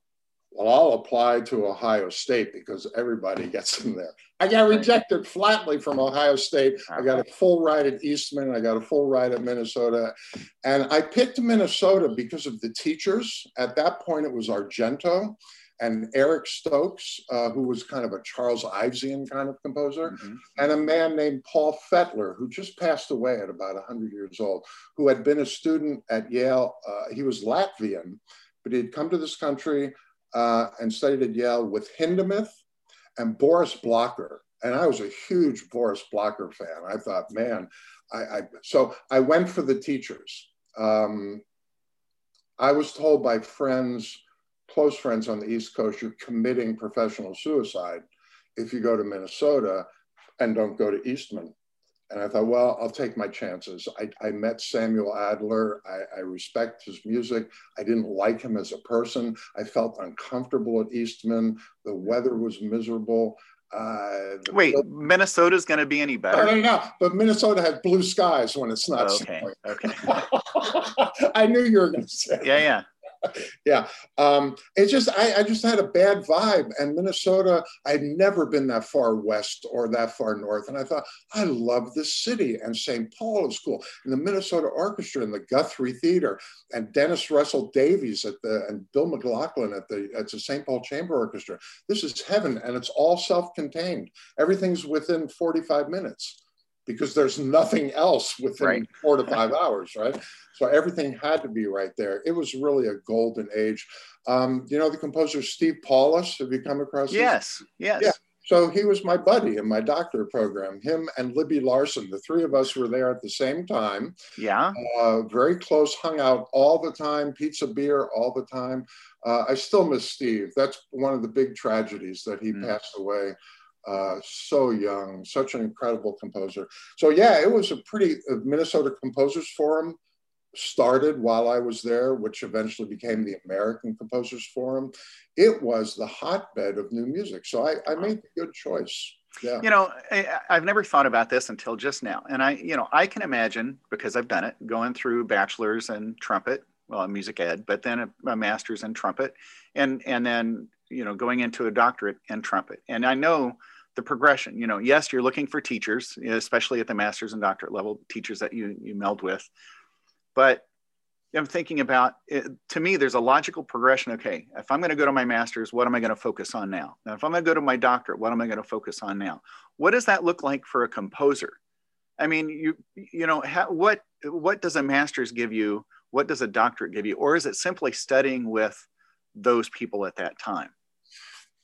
Well, I'll apply to Ohio State because everybody gets in there. I got rejected flatly from Ohio State. I got a full ride at Eastman. I got a full ride at Minnesota. And I picked Minnesota because of the teachers. At that point, it was Argento and Eric Stokes, uh, who was kind of a Charles Ivesian kind of composer Mhm. and a man named Paul Fetler, who just passed away at about 100 years old, who had been a student at Yale. Uh, he was Latvian, but he had come to this country uh, and studied at Yale with Hindemith and Boris Blacher. And I was a huge Boris Blacher fan. I thought, man, I, I so I went for the teachers. Um, I was told by friends, close friends on the East Coast, you're committing professional suicide if you go to Minnesota and don't go to Eastman. And I thought, well, I'll take my chances. I, I met Samuel Adler. I, I respect his music. I didn't like him as a person. I felt uncomfortable at Eastman. The weather was miserable. Uh, the Wait, Minnesota's going to be any better? no, no. no. But Minnesota has blue skies when it's not okay. snowing. Okay. I knew you were going to say. Yeah. Yeah. yeah. Um it's just I, I just had a bad vibe. And minnesota i'd never been that far west or that far north. And i thought i love this city and st paul is cool. And the minnesota orchestra and the guthrie theater and dennis russell davies at the and bill mclaughlin at the at the st paul chamber orchestra. This is heaven and it's all self-contained. Everything's within 45 minutes because there's nothing else within Right. four to five hours right so everything had to be right there. It was really a golden age. Um, you know the composer Steve Paulus? Have you come across? Yes. Yes. Yeah. So he was my buddy in my doctorate program. Him and Libby Larsen, the three of us were there at the same time. Yeah. Uh, very close, hung out all the time, pizza, beer all the time. Uh, I still miss Steve. That's one of the big tragedies that he Mm. passed away uh, so young, such an incredible composer. So yeah, it was a pretty uh, Minnesota Composers Forum started while I was there, which eventually became the American Composers Forum. It was the hotbed of new music. So I, I made a good choice. Yeah. You know, I, I've never thought about this until just now. And I, you know, I can imagine because I've done it going through bachelor's in trumpet, well, music ed, but then a, a master's in trumpet and, and then, you know, going into a doctorate in trumpet. And I know the progression, you know, yes, you're looking for teachers, especially at the master's and doctorate level, teachers that you, you meld with. But I'm thinking about it, to me, there's a logical progression. Okay, if I'm going to go to my master's, what am I going to focus on now? Now, if I'm going to go to my doctorate, what am I going to focus on now? What does that look like for a composer? I mean, you you know, ha, what what does a master's give you? What does a doctorate give you? Or is it simply studying with those people at that time?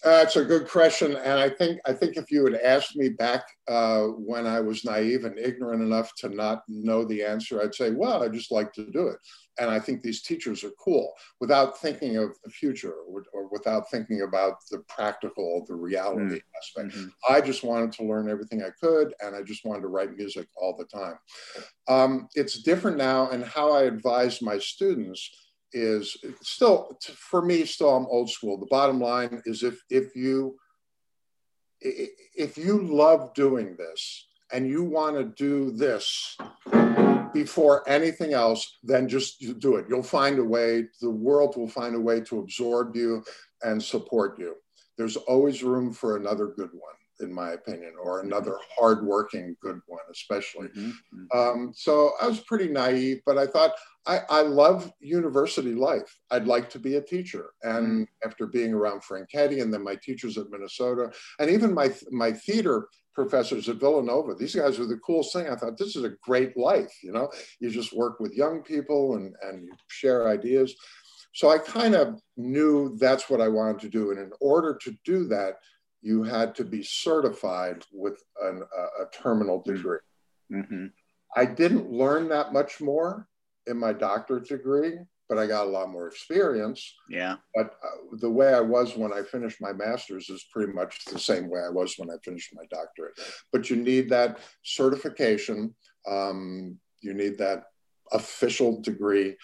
That's a good question, and I think I think if you had asked me back uh, when I was naive and ignorant enough to not know the answer, I'd say, "Well, I just like to do it." And I think these teachers are cool, without thinking of the future or, or without thinking about the practical, the reality mm. aspect. Mm-hmm. I just wanted to learn everything I could, and I just wanted to write music all the time. Um, it's different now, and how I advise my students is still for me still i'm old school. The bottom line is if if you if you love doing this and you want to do this before anything else then just do it. You'll find a way the world will find a way to absorb you and support you. There's always room for another good one in my opinion, or another hardworking good one, especially. Mm-hmm. mm-hmm. Um, so I was pretty naive, but I thought I, I love university life. I'd like to be a teacher. And mm-hmm. after being around Franchetti and then my teachers at Minnesota, and even my my theater professors at Villanova, these guys were the coolest thing. I thought this is a great life. You know, you just work with young people and and you share ideas. So I kind of knew that's what I wanted to do. And in order to do that, you had to be certified with an, a, a, terminal mm-hmm. degree. Mm-hmm. I didn't learn that much more in my doctorate degree, but I got a lot more experience. Yeah. But uh, the way I was when I finished my master's is pretty much the same way I was when I finished my doctorate. But you need that certification, um, you need that official degree.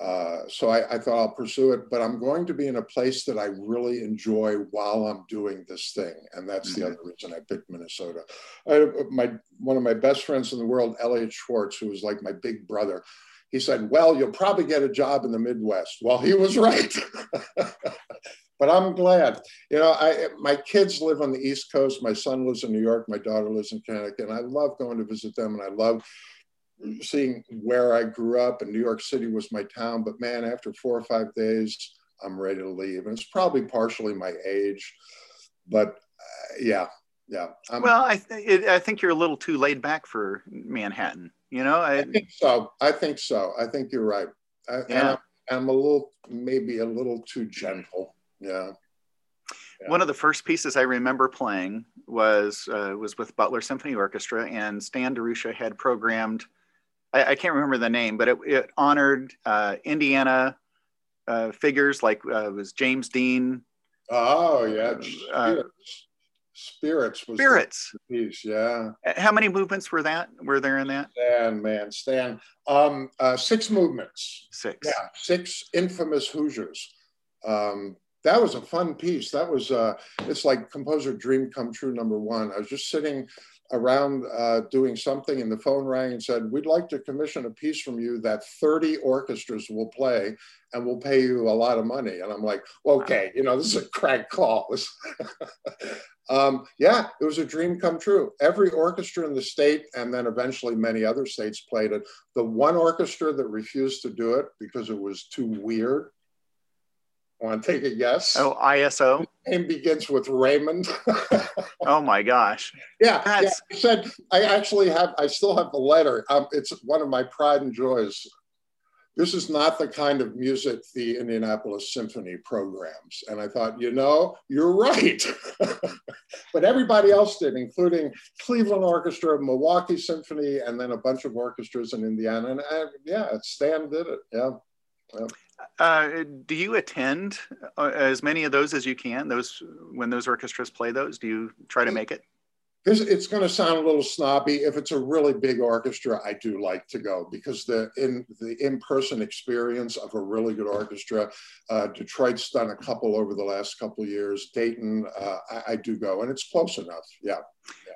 Uh, so I, I, thought I'll pursue it, but I'm going to be in a place that I really enjoy while I'm doing this thing, and that's mm-hmm. the other reason I picked Minnesota. I, my one of my best friends in the world, Elliott Schwartz, who was like my big brother, he said, "Well, you'll probably get a job in the Midwest." Well, he was right. but I'm glad. You know, I my kids live on the East Coast. My son lives in New York. My daughter lives in Connecticut. And I love going to visit them, and I love seeing where I grew up, and New York City was my town. But man, after four or five days, I'm ready to leave, and it's probably partially my age, but uh, yeah, yeah. I'm, well, I th- I think you're a little too laid back for Manhattan. You know, I, I think so. I think so. I think you're right. I, yeah. I'm, I'm a little, maybe a little too gentle. Yeah. Yeah. One of the first pieces I remember playing was uh, was with Butler Symphony Orchestra, and Stan DeRusha had programmed I, I can't remember the name, but it, it honored uh, Indiana uh, figures like uh, was James Dean. Oh yeah, uh, spirits. spirits was spirits piece. Yeah. How many movements were that? Were there in that? Stan, man, Stan. Um, uh, six movements. Six. Yeah, six infamous Hoosiers. Um, that was a fun piece. That was uh, it's like composer dream come true number one. I was just sitting around uh, doing something and the phone rang and said, we'd like to commission a piece from you that 30 orchestras will play and we'll pay you a lot of money. And I'm like, okay, you know, this is a crank call. um, yeah, it was a dream come true. Every orchestra in the state and then eventually many other states played it. The one orchestra that refused to do it because it was too weird Want to take a guess? Oh, ISO. Name begins with Raymond. oh my gosh. Yeah, yeah. I said I actually have. I still have the letter. Um, it's one of my pride and joys. This is not the kind of music the Indianapolis Symphony programs. And I thought, you know, you're right. but everybody else did, including Cleveland Orchestra, Milwaukee Symphony, and then a bunch of orchestras in Indiana. And I, yeah, Stan did it. Yeah. yeah. Uh, do you attend uh, as many of those as you can? Those when those orchestras play those, do you try to make it? This, it's going to sound a little snobby. If it's a really big orchestra, I do like to go because the in the in-person experience of a really good orchestra. Uh, Detroit's done a couple over the last couple years. Dayton, uh, I, I, do go, and it's close enough. Yeah.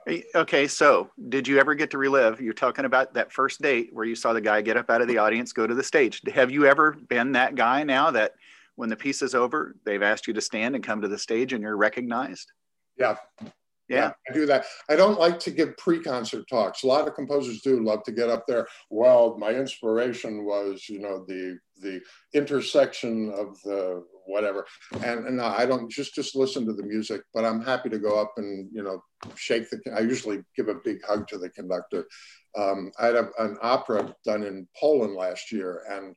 yeah. Okay, so did you ever get to relive? You're talking about that first date where you saw the guy get up out of the audience, go to the stage. Have you ever been that guy now that when the piece is over, they've asked you to stand and come to the stage and you're recognized? Yeah, yeah. I do that. I don't like to give pre-concert talks. A lot of composers do love to get up there. Well, my inspiration was, you know, the the intersection of the whatever. And, and I don't just just listen to the music, but I'm happy to go up and you know shake the. I usually give a big hug to the conductor. Um, I had a, an opera done in Poland last year, and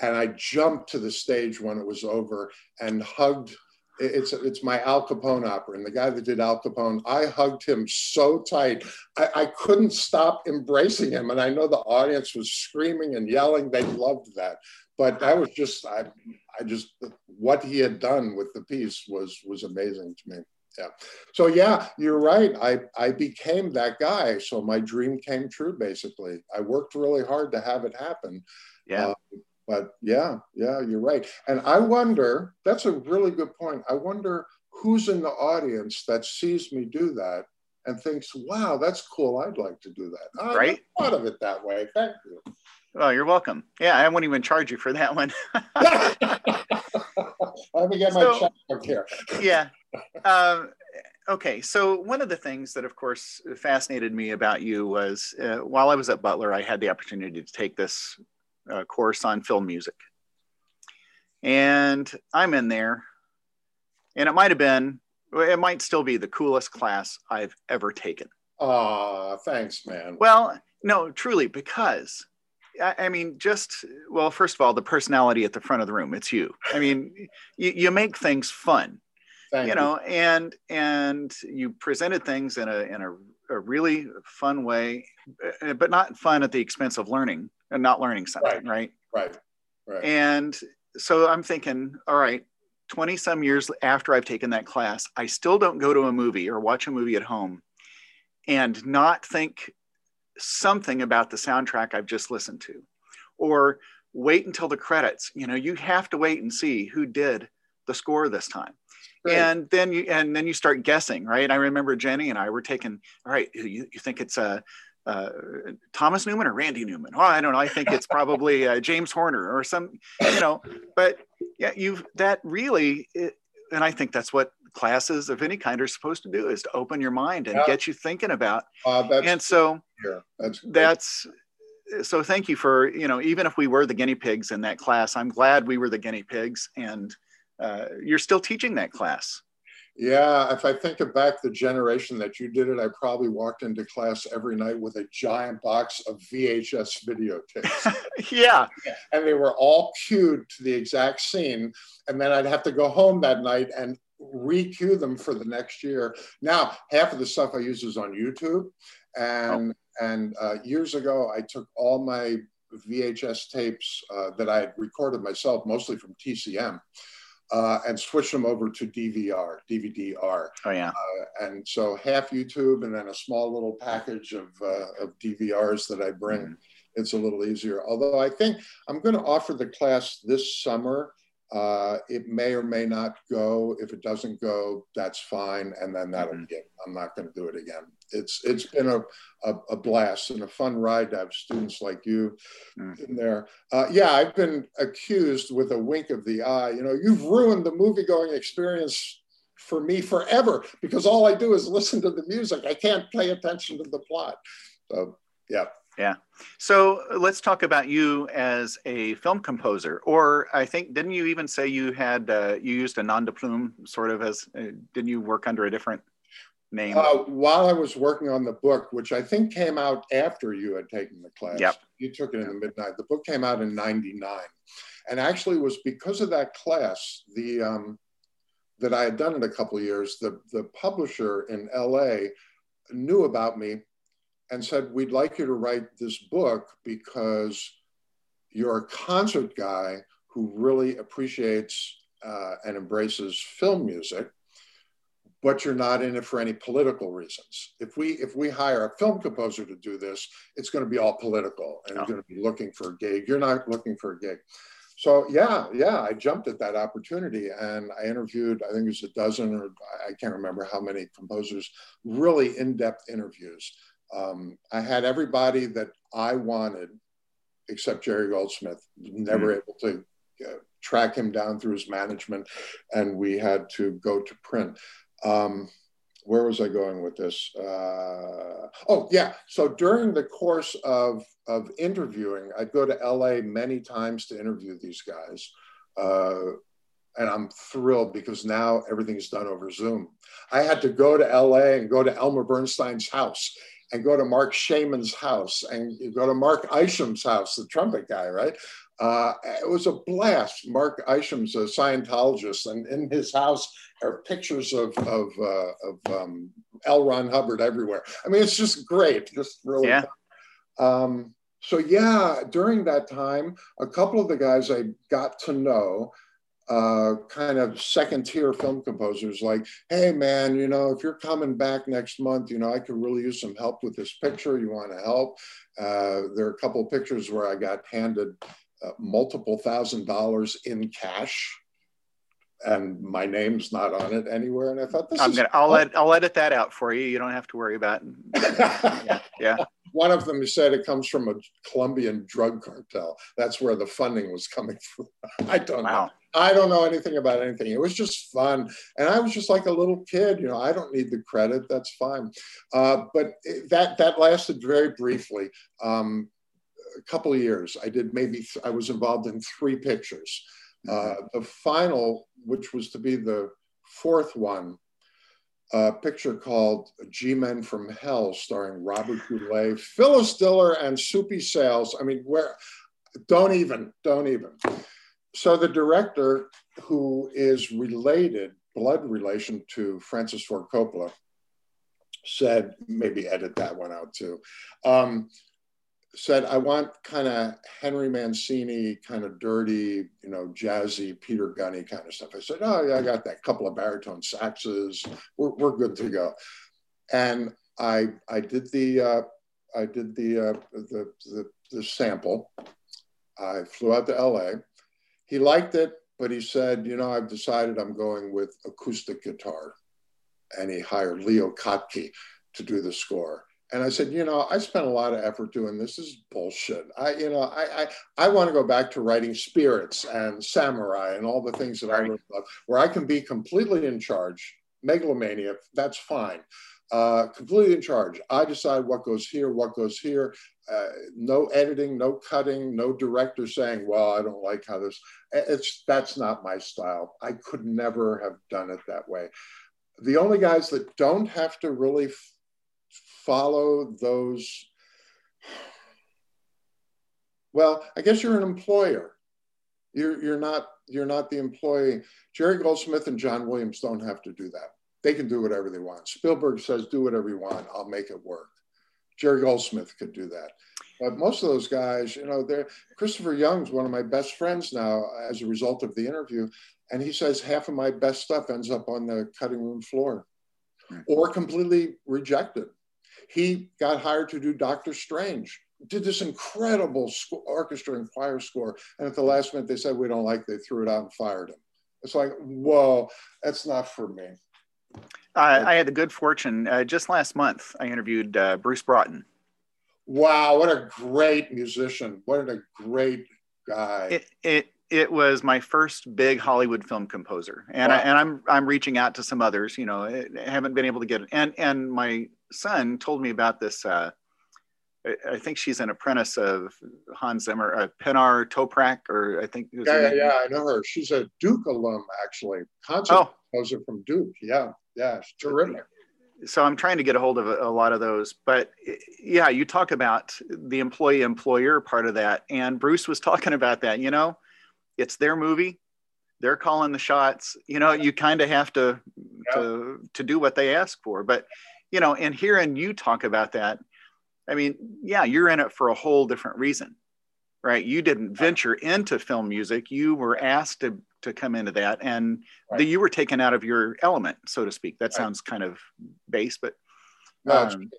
and I jumped to the stage when it was over and hugged it's it's my Al Capone opera, and the guy that did Al Capone, I hugged him so tight, I, I couldn't stop embracing him, and I know the audience was screaming and yelling. They loved that, but I was just I, I just what he had done with the piece was was amazing to me. Yeah. So yeah, you're right. I I became that guy. So my dream came true. Basically, I worked really hard to have it happen. Yeah. Uh, but yeah, yeah, you're right. And I wonder, that's a really good point. I wonder who's in the audience that sees me do that and thinks, wow, that's cool. I'd like to do that. I right. thought of it that way. Thank you. Oh, you're welcome. Yeah, I won't even charge you for that one. Let me get my so, checkbook here. yeah. Um, okay. So, one of the things that, of course, fascinated me about you was uh, while I was at Butler, I had the opportunity to take this uh, course on film music. And I'm in there, and it might have been, it might still be the coolest class I've ever taken. Ah, thanks, man. Well, no, truly, because I, I, mean, just well, first of all, the personality at the front of the room, it's you. I mean, you, you make things fun. Thank you know, you. and and you presented things in a in a, a really fun way, uh, but not fun at the expense of learning and not learning something, right? Right. Right. right. And so I'm thinking, all right, 20 some years after I've taken that class, I still don't go to a movie or watch a movie at home and not think something about the soundtrack I've just listened to or wait until the credits. You know, you have to wait and see who did the score this time. Right. And then you and then you start guessing, right? I remember Jenny and I were taking, all right, you, you think it's a uh, Thomas Newman or Randy Newman. Oh, I don't know. I think it's probably uh, James Horner or some, you know. But yeah, you've that really, it, and I think that's what classes of any kind are supposed to do is to open your mind and yeah. get you thinking about. Uh, and so yeah, that's that's so. Thank you for you know even if we were the guinea pigs in that class, I'm glad we were the guinea pigs, and uh, you're still teaching that class. Yeah, if I think back the generation that you did it, I probably walked into class every night with a giant box of VHS videotapes. yeah. And they were all cued to the exact scene. And then I'd have to go home that night and re-cue them for the next year. Now, half of the stuff I use is on YouTube. And oh. and uh, years ago, I took all my VHS tapes uh, that I had recorded myself, mostly from TCM uh, and switch them over to DVR, DVD-R. Oh yeah. Uh, and so half YouTube and then a small little package of, uh, of DVRs that I bring. Mm. It's a little easier. Although I think I'm going to offer the class this summer uh, it may or may not go. If it doesn't go, that's fine, and then that'll mm-hmm. get. I'm not going to do it again. It's it's been a, a, a, blast and a fun ride to have students like you mm-hmm. in there. Uh, yeah, I've been accused with a wink of the eye. You know, you've ruined the movie going experience for me forever because all I do is listen to the music. I can't pay attention to the plot. So yeah. Yeah. So let's talk about you as a film composer. Or I think didn't you even say you had uh, you used a nom de plume sort of as uh, didn't you work under a different name? Uh, while I was working on the book, which I think came out after you had taken the class. Yep. You took it in the midnight. The book came out in '99, and actually it was because of that class the um, that I had done it a couple of years. The the publisher in LA knew about me and said, We'd like you to write this book because you're a concert guy who really appreciates uh, and embraces film music, but you're not in it for any political reasons. If we if we hire a film composer to do this, it's going to be all political and you're going to be looking for a gig. You're not looking for a gig. So yeah, yeah, I jumped at that opportunity and I interviewed, I think it was a dozen or I can't remember how many composers, really in-depth interviews um, I had everybody that I wanted, except Jerry Goldsmith. Never mm. able to uh, track him down through his management, and we had to go to print. Um, where was I going with this? Uh, oh, yeah. So during the course of, of interviewing, I'd go to LA many times to interview these guys. Uh, and I'm thrilled because now everything's done over Zoom. I had to go to LA and go to Elmer Bernstein's house and go to Marc Shaiman's house and go to Mark Isham's house, the trumpet guy, right? Uh, it was a blast. Mark Isham's a Scientologist, and in his house are pictures of of, uh, of um, L. Ron Hubbard everywhere. I mean, it's just great, just really. Yeah. Um, so yeah, during that time, a couple of the guys I got to know uh, kind of second tier film composers like, hey man, you know, if you're coming back next month, you know, I could really use some help with this picture. You want to help? Uh, there are a couple of pictures where I got handed uh, multiple thousand dollars in cash. And my name's not on it anywhere. And I thought this I'm is gonna I'll ed- I'll edit that out for you. You don't have to worry about it. yeah, yeah. One of them said it comes from a Colombian drug cartel. That's where the funding was coming from. I don't Wow. know. I don't know anything about anything. It was just fun. And I was just like a little kid, you know, I don't need the credit. That's fine. Uh, but that, that lasted very briefly. Um, a couple of years. I did maybe, I was involved in three pictures. Uh, the final, which was to be the fourth one, a picture called G Men from Hell, starring Robert Goulet, Phyllis Diller, and Soupy Sales. I mean, where, don't even, don't even. So the director, who is related, blood relation to Francis Ford Coppola, said, maybe edit that one out too. Um, said, I want kind of Henry Mancini, kind of dirty, you know, jazzy, Peter Gunny kind of stuff. I said, oh yeah, I got that couple of baritone saxes. We're, we're good to go. And I I did the uh, I did the, uh, the the the sample. I flew out to LA. He liked it, but he said, you know, I've decided I'm going with acoustic guitar. And he hired Leo Kottke to do the score. And I said, you know, I spent a lot of effort doing this. This is bullshit. I, you know, I, I, I want to go back to writing spirits and samurai and all the things that I really love, where I can be completely in charge. Megalomania, that's fine. Uh, completely in charge. I decide what goes here, what goes here. Uh, no editing, no cutting, no director saying, "Well, I don't like how this." It's that's not my style. I could never have done it that way. The only guys that don't have to really follow those. Well, I guess you're an employer. You're you're not you're not the employee. Jerry Goldsmith and John Williams don't have to do that. They can do whatever they want. Spielberg says, "Do whatever you want. I'll make it work." Jerry Goldsmith could do that. But most of those guys, you know, they're Christopher Young's one of my best friends now as a result of the interview. And he says half of my best stuff ends up on the cutting room floor or completely rejected. He got hired to do Doctor Strange, did this incredible orchestra and choir score. And at the last minute, they said, We don't like it. They threw it out and fired him. It's like, whoa, that's not for me. I, I had the good fortune uh, just last month. I interviewed uh, Bruce Broughton. Wow, what a great musician. What a great guy. It it it was my first big Hollywood film composer, and I, and I'm I'm reaching out to some others. You know, I haven't been able to get it. And and my son told me about this. Uh, I, think she's an apprentice of Hans Zimmer, uh, Pinar Toprak, or I think. was yeah, yeah, yeah, I know her. She's a Duke alum, actually. Concert Oh, composer from Duke. Yeah, yeah, she's terrific. so I'm trying to get a hold of a, a lot of those. But yeah, you talk about the employee employer part of that. And Bruce was talking about that. You know, it's their movie. They're calling the shots. You know, you kind of have to, to to do what they ask for. But you know, and hearing you talk about that, I mean, yeah, you're in it for a whole different reason, right? You didn't venture into film music. You were asked to to come into that, and Right. the, you were taken out of your element, so to speak. That Right. sounds kind of base, but No, it's, um,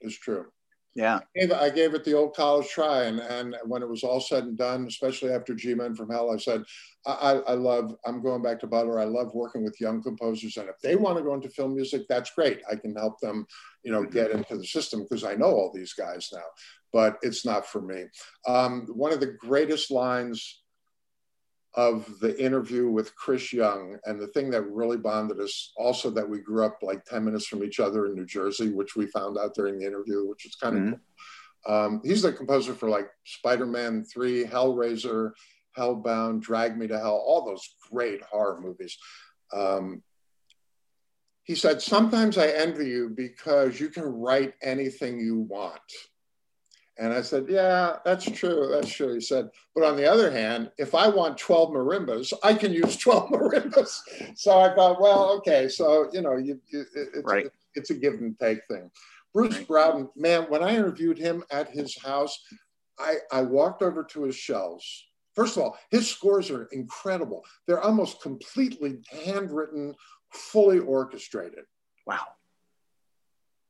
it's true. Yeah, I gave, I gave it the old college try, and, and when it was all said and done, especially after G Men from Hell, I said, I, I, love, I'm going back to Butler. I love working with young composers, and if they want to go into film music, that's great. I can help them, you know, get into the system because I know all these guys now, but it's not for me. Um, one of the greatest lines of the interview with Chris Young, and the thing that really bonded us, also that we grew up like 10 minutes from each other in New Jersey, which we found out during the interview, which was kind of Mhm. cool. Um, he's the composer for like Spider Man 3, Hellraiser, Hellbound, Drag Me to Hell, all those great horror movies. Um, he said, Sometimes I envy you because you can write anything you want. And I said, Yeah, that's true. That's true. He said, But on the other hand, if I want 12 marimbas, I can use 12 marimbas. So I thought, Well, okay. So, you know, you, you it's, right. it's a give and take thing. Bruce. Broughton, man, when I interviewed him at his house, I, I walked over to his shelves. First of all, his scores are incredible. They're almost completely handwritten, fully orchestrated. Wow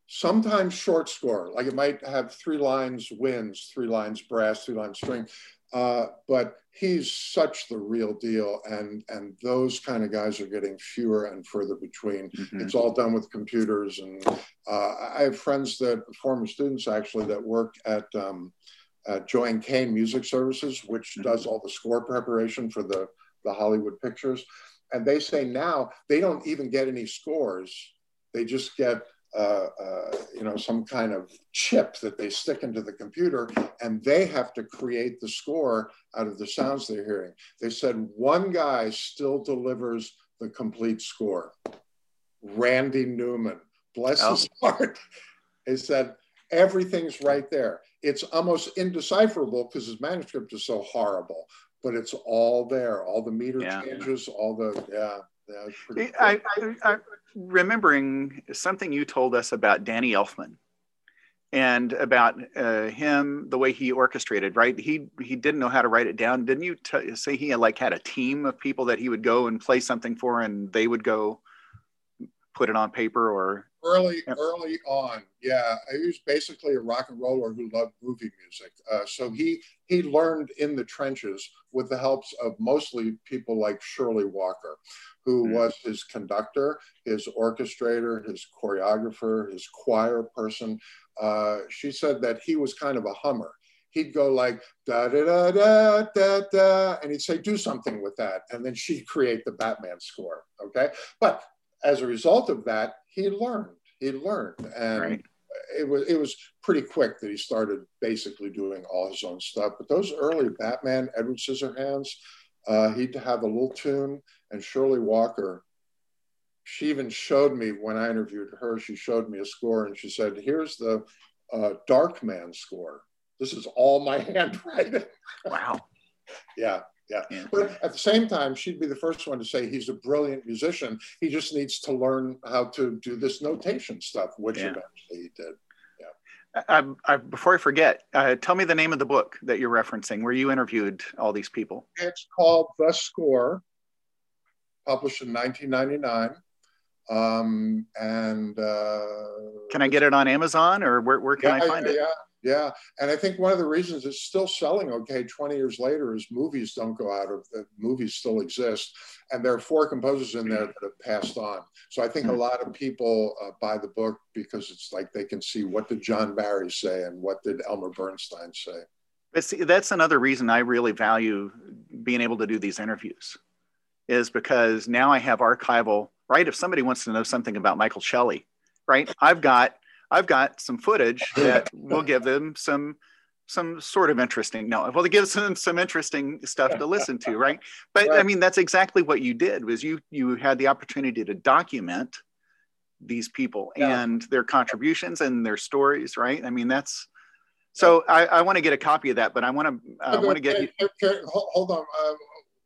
sometimes short score, like it might have three lines winds, three lines brass, three lines string. Uh, but he's such the real deal, and and those kind of guys are getting fewer and further between. Mm-hmm. It's all done with computers, and uh, I have friends that former students actually that work at. Um, at Jo-Ann Kane Music Services, which mm-hmm. does all the score preparation for the, the Hollywood pictures. And they say now they don't even get any scores. They just get uh, uh, you know, some kind of chip that they stick into the computer, and they have to create the score out of the sounds they're hearing. They said one guy still delivers the complete score. Randy Newman, bless oh. his heart. He said everything's right there. It's almost indecipherable because his manuscript is so horrible, but it's all there. All the meter yeah. changes, all the yeah. I, I, I, remembering something you told us about Danny Elfman and about uh, him, the way he orchestrated. Right, he he didn't know how to write it down. Didn't you t- say he had, like had a team of people that he would go and play something for, and they would go put it on paper or early early on yeah he was basically a rock and roller who loved movie music uh, so he he learned in the trenches with the helps of mostly people like shirley walker who mm-hmm. was his conductor his orchestrator his choreographer his choir person uh, she said that he was kind of a hummer he'd go like da da da da da da, and he'd say do something with that, and then she'd create the Batman score. Okay, but as a result of that, he learned. He learned, and right. it was it was pretty quick that he started basically doing all his own stuff. But those early Batman, Edward Scissorhands, uh, he'd have a little tune, and Shirley Walker. She even showed me when I interviewed her. She showed me a score, and she said, "Here's the uh, Darkman score. This is all my handwriting." Wow. yeah, yeah. yeah. But at the same time, she'd be the first one to say he's a brilliant musician. He just needs to learn how to do this notation stuff, which yeah. eventually he did. Yeah. I, I, before I forget, uh, tell me the name of the book that you're referencing, where you interviewed all these people. It's called The Score, published in 1999. Um, and uh, can I get it on Amazon or where, where can yeah, I find it? Yeah, yeah, and I think one of the reasons it's still selling okay 20 years later is movies don't go out of the movies still exist, and there are four composers in there that have passed on. So I think a lot of people uh, buy the book because it's like they can see what did John Barry say and what did Elmer Bernstein say. But see, that's another reason I really value being able to do these interviews, is because now I have archival. Right, if somebody wants to know something about Michael Schelle, right, I've got I've got some footage that will give them some some sort of interesting no well it gives them some interesting stuff to listen to right but right. i mean that's exactly what you did was you you had the opportunity to document these people yeah. and their contributions and their stories right i mean that's so i, I want to get a copy of that but i want to i want to get you okay, hold on uh,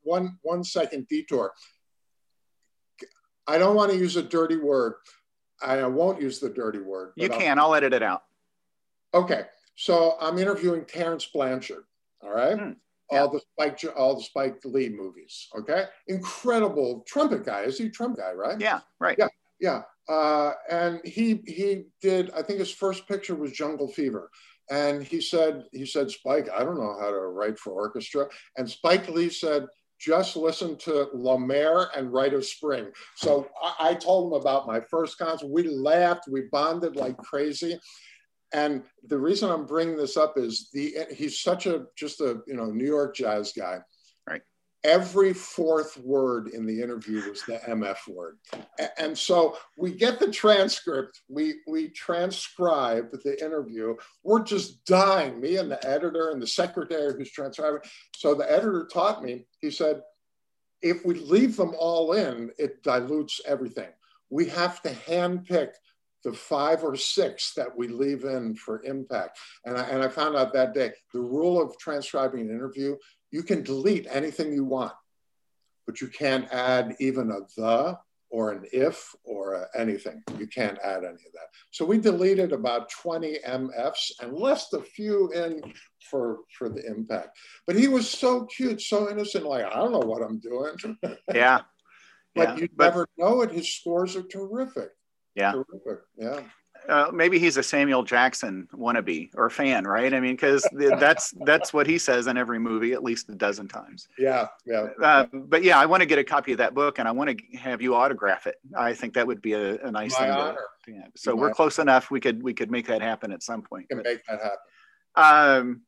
one one second detour i don't want to use a dirty word I won't use the dirty word. You can. I'll, I'll, edit it out. Okay. So I'm interviewing Terence Blanchard. All right. Mm, yeah. All the Spike, all the Spike Lee movies. Okay. Incredible trumpet guy. Is he a trumpet guy? Right. Yeah. Right. Yeah. Yeah. Uh, and he he did. I think his first picture was Jungle Fever. And he said, he said, Spike, I don't know how to write for orchestra. And Spike Lee said, just listen to La Mer and Rite of Spring. So I, I, told him about my first concert. We laughed, we bonded like crazy. And the reason I'm bringing this up is the he's such a just a you know New York jazz guy. Every fourth word in the interview was the MF word. And so we get the transcript, we we transcribe the interview. We're just dying, me and the editor and the secretary who's transcribing. So the editor taught me he said, if we leave them all in, it dilutes everything. We have to handpick the five or six that we leave in for impact. And I, and I found out that day the rule of transcribing an interview you can delete anything you want, but you can't add even a the or an if or anything. You can't add any of that. So we deleted about 20 MFs and left a few in for, for the impact. But he was so cute, so innocent, like, I don't know what I'm doing. Yeah. but yeah. you never know it. His scores are terrific. Yeah. Terrific. Yeah. Uh, maybe he's a Samuel Jackson wannabe or fan, right? I mean, because that's that's what he says in every movie at least a dozen times. Yeah. Yeah. Uh, but yeah, I want to get a copy of that book, and I want to have you autograph it. I think that would be a, a nice My thing. honor. to have. so My we're close enough. We could we could make that happen at some point. Can But, make that happen. um,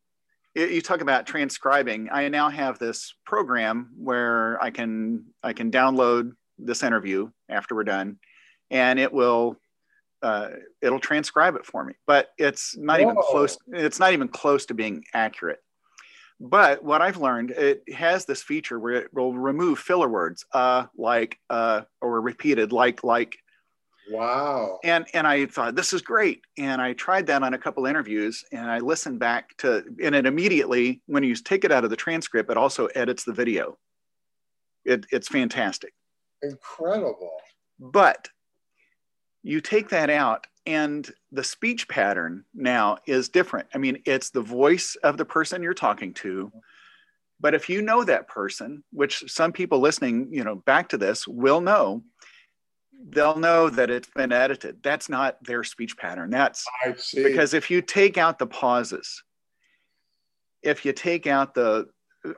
you you talk about transcribing. I now have this program where I can I can download this interview after we're done, and it will uh, it'll transcribe it for me. But it's not even close. It's not even close to being accurate. But what I've learned, it has this feature where it will remove filler words, uh, like, uh, or repeated, like, like, Wow. and and I thought this is great, and I tried that on a couple interviews, and I listened back to, and it immediately, when you take it out of the transcript, it also edits the video. It, it's fantastic, Incredible. but you take that out, and the speech pattern now is different. I mean, it's the voice of the person you're talking to. But if you know that person, which some people listening, you know, back to this will know, they'll know that it's been edited. That's not their speech pattern. That's because if you take out the pauses, if you take out the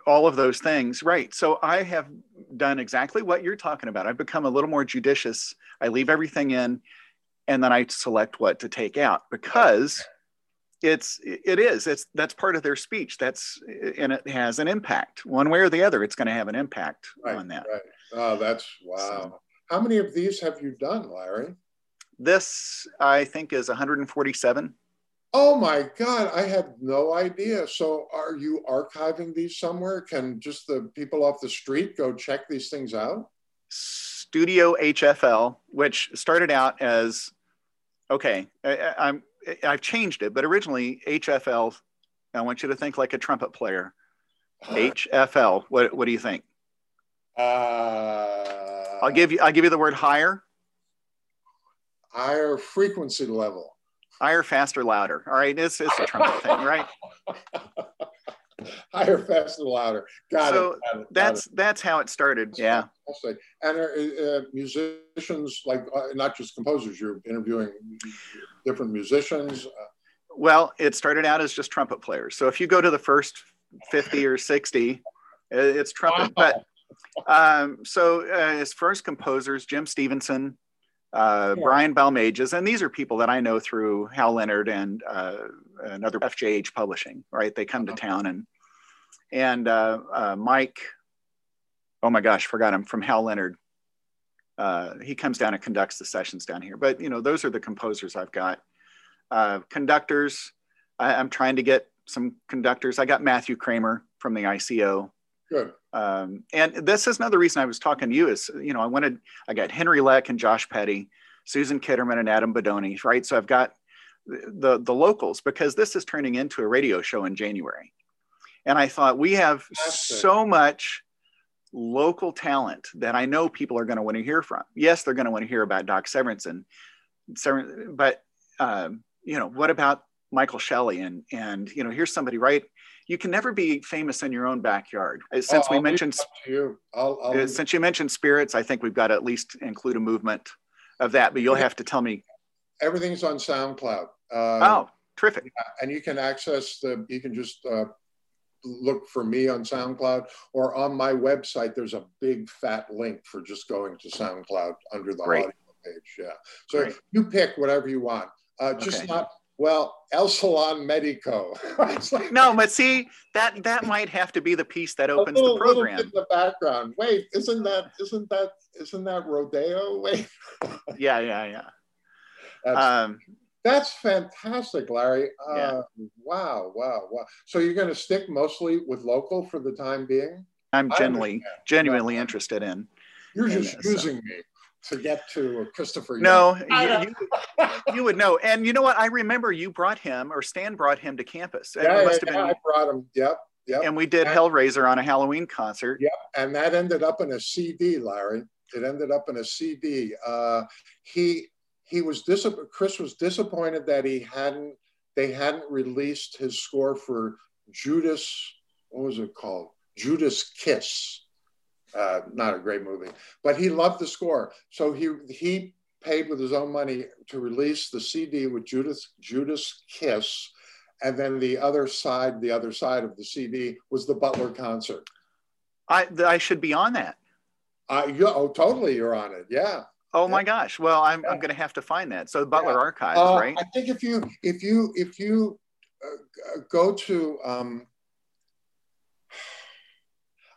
all of those things, right? So I have done exactly what you're talking about. I've become a little more judicious. I leave everything in, and then I select what to take out because it's it is it's that's part of their speech. That's and it has an impact one way or the other. It's going to have an impact Right, on that. Right. Oh, that's wow. How many of these have you done, Larry? This I think is 147. Oh my God, I had no idea. So, are you archiving these somewhere? Can just the people off the street go check these things out? Studio HFL, which started out as okay, I, I'm I've changed it, but originally HFL. I want you to think like a trumpet player. HFL. What what do you think? Uh, I'll give you I'll give you the word higher, higher frequency level. higher, faster, louder. All right, it's it's a trumpet thing, right? higher, faster, louder. Got So it. Got it, got That's it. that's how it started. Yeah. And uh, musicians, like uh, not just composers, you're interviewing different musicians. Uh, Well, it started out as just trumpet players. So if you go to the first 50 or 60, it's trumpet. But um, so uh, his first composers, Jim Stephenson, uh, Yeah. Brian Balmages, and these are people that I know through Hal Leonard and uh, another FJH Publishing, right? They come to Uh-huh. town and and uh, uh, Mike, oh my gosh, forgot him from Hal Leonard. Uh, he comes down and conducts the sessions down here. But you know, those are the composers I've got. Uh, conductors, I, I'm trying to get some conductors. I got Matthew Kraemer from the ICO. good. Um, and this is another reason I was talking to you is, you know, I wanted, I got Henry Leck and Josh Petty, Susan Kitterman and Adam Bodoni, right? So I've got the, the locals because this is turning into a radio show in January. And I thought we have so much local talent that I know people are going to want to hear from. Yes, they're going to want to hear about Doc Severinsen, Sever- but um, you know, what about Michael Schelle? And and you know, here's somebody right. You can never be famous in your own backyard. Uh, Since I'll- we mentioned you. I'll, I'll uh, since you mentioned spirits, I think we've got to at least include a movement of that. But you'll have to tell me. everything's on SoundCloud. Uh, Oh, terrific! and you can access the you can just uh, look for me on soundcloud or on my website there's a big fat link for just going to soundcloud under the Great. audio page yeah so Great. you pick whatever you want uh, just Okay. not well el salon mexico like No, but see that that might have to be the piece that opens little, the little program. bit in the background wait isn't that isn't that isn't that rodeo wait Yeah, yeah, yeah. that's, Um, that's fantastic larry uh, Yeah. wow wow wow so you're going to stick mostly with local for the time being I'm genuinely genuinely interested in. You're just so- using me. To get to Christopher. No, you, you, you, would know. And you know what? I remember you brought him, or Stan brought him to campus. Yeah, yeah, yeah been, I brought him. Yep. Yep. And we did and, Hellraiser on a Halloween concert. Yep. And that ended up in a CD, Larry. It ended up in a CD. Uh, he he was dis- Chris was disappointed that he hadn't they hadn't released his score for Judas. What was it called? Judas Kiss. Uh, not a great movie, but he loved the score. So he he paid with his own money to release the CD with Judas Judas Kiss, and then the other side, the other side of the CD was the Butler concert. I I should be on that. Uh, you, oh, totally, you're on it. Yeah. Oh my gosh! Well, I'm, yeah. I'm going to have to find that. So Butler yeah. Archives, uh, right? I think if you if you if you uh, go to um,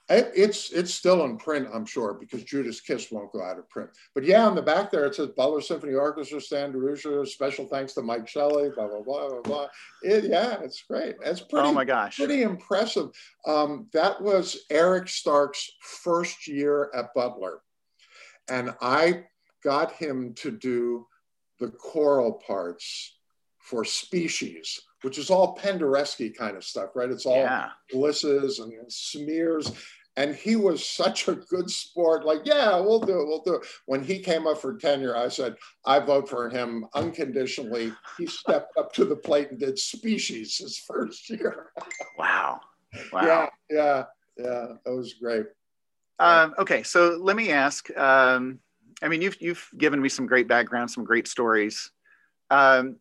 it's it's still in print, I'm sure, because Judas Kiss won't go out of print. But yeah, on the back there it says Butler Symphony Orchestra, Stan DeRusha, special thanks to Mike Schelle, blah blah blah blah blah. It, yeah, it's great. It's pretty. Oh my gosh, pretty impressive. Um, that was Eric Stark's first year at Butler, and I got him to do the choral parts for Species, which is all Penderecki kind of stuff, right? It's all yeah. blisses and smears. And he was such a good sport. Like, yeah, we'll do it. We'll do it. When he came up for tenure, I said, I vote for him unconditionally. He stepped up to the plate and did species his first year. wow. Wow. Yeah. Yeah. Yeah. That was great. Um, okay. So let me ask um, I mean, you've, you've given me some great background, some great stories. Um,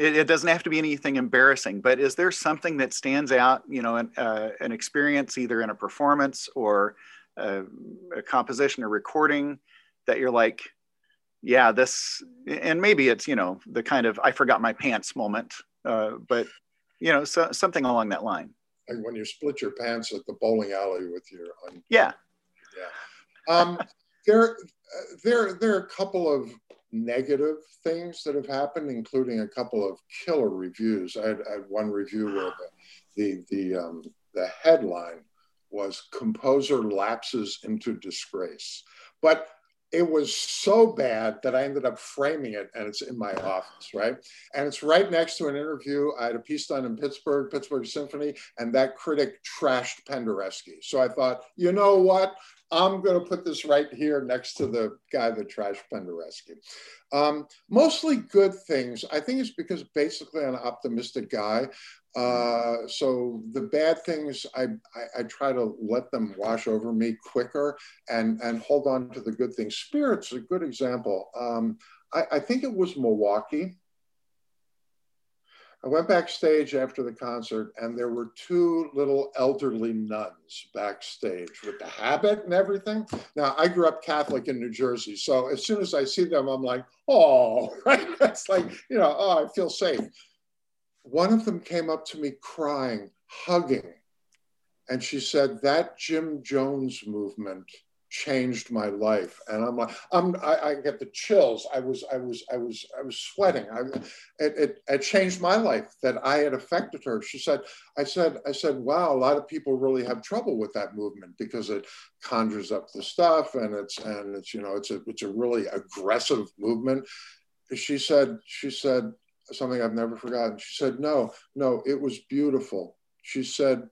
it, it, doesn't have to be anything embarrassing, but is there something that stands out, you know, an, uh, an experience either in a performance or a, a composition or recording that you're like, yeah, this, and maybe it's, you know, the kind of I forgot my pants moment, uh, but, you know, so, something along that line. Like when you split your pants at the bowling alley with your. Yeah. Yeah. Um, there, there, there are a couple of negative things that have happened, including a couple of killer reviews. I had, I had one review where the the the, um, the headline was "Composer lapses into disgrace," but it was so bad that I ended up framing it and it's in my office, right? And it's right next to an interview. I had a piece done in Pittsburgh, Pittsburgh Symphony, and that critic trashed Penderecki. So I thought, you know what? I'm going to put this right here next to the guy that trashed Penderecki. Um, mostly good things. I think it's because basically I'm an optimistic guy. Uh, so the bad things, I, I, I, try to let them wash over me quicker and, and hold on to the good things. Spirit's a good example. Um, I, I think it was Milwaukee. I went backstage after the concert, and there were two little elderly nuns backstage with the habit and everything. Now, I grew up Catholic in New Jersey, so as soon as I see them, I'm like, oh, right? It's like, you know, oh, I feel safe. One of them came up to me crying, hugging, and she said, That Jim Jones movement changed my life. And i'm like i'm I, I, get the chills. I was i was i was i was sweating. I, it, it, it changed my life that i had affected her. She said i said i said wow a lot of people really have trouble with that movement because it conjures up the stuff and it's and it's you know it's a it's a really aggressive movement. She said she said something i've never forgotten. She said no no it was beautiful. She said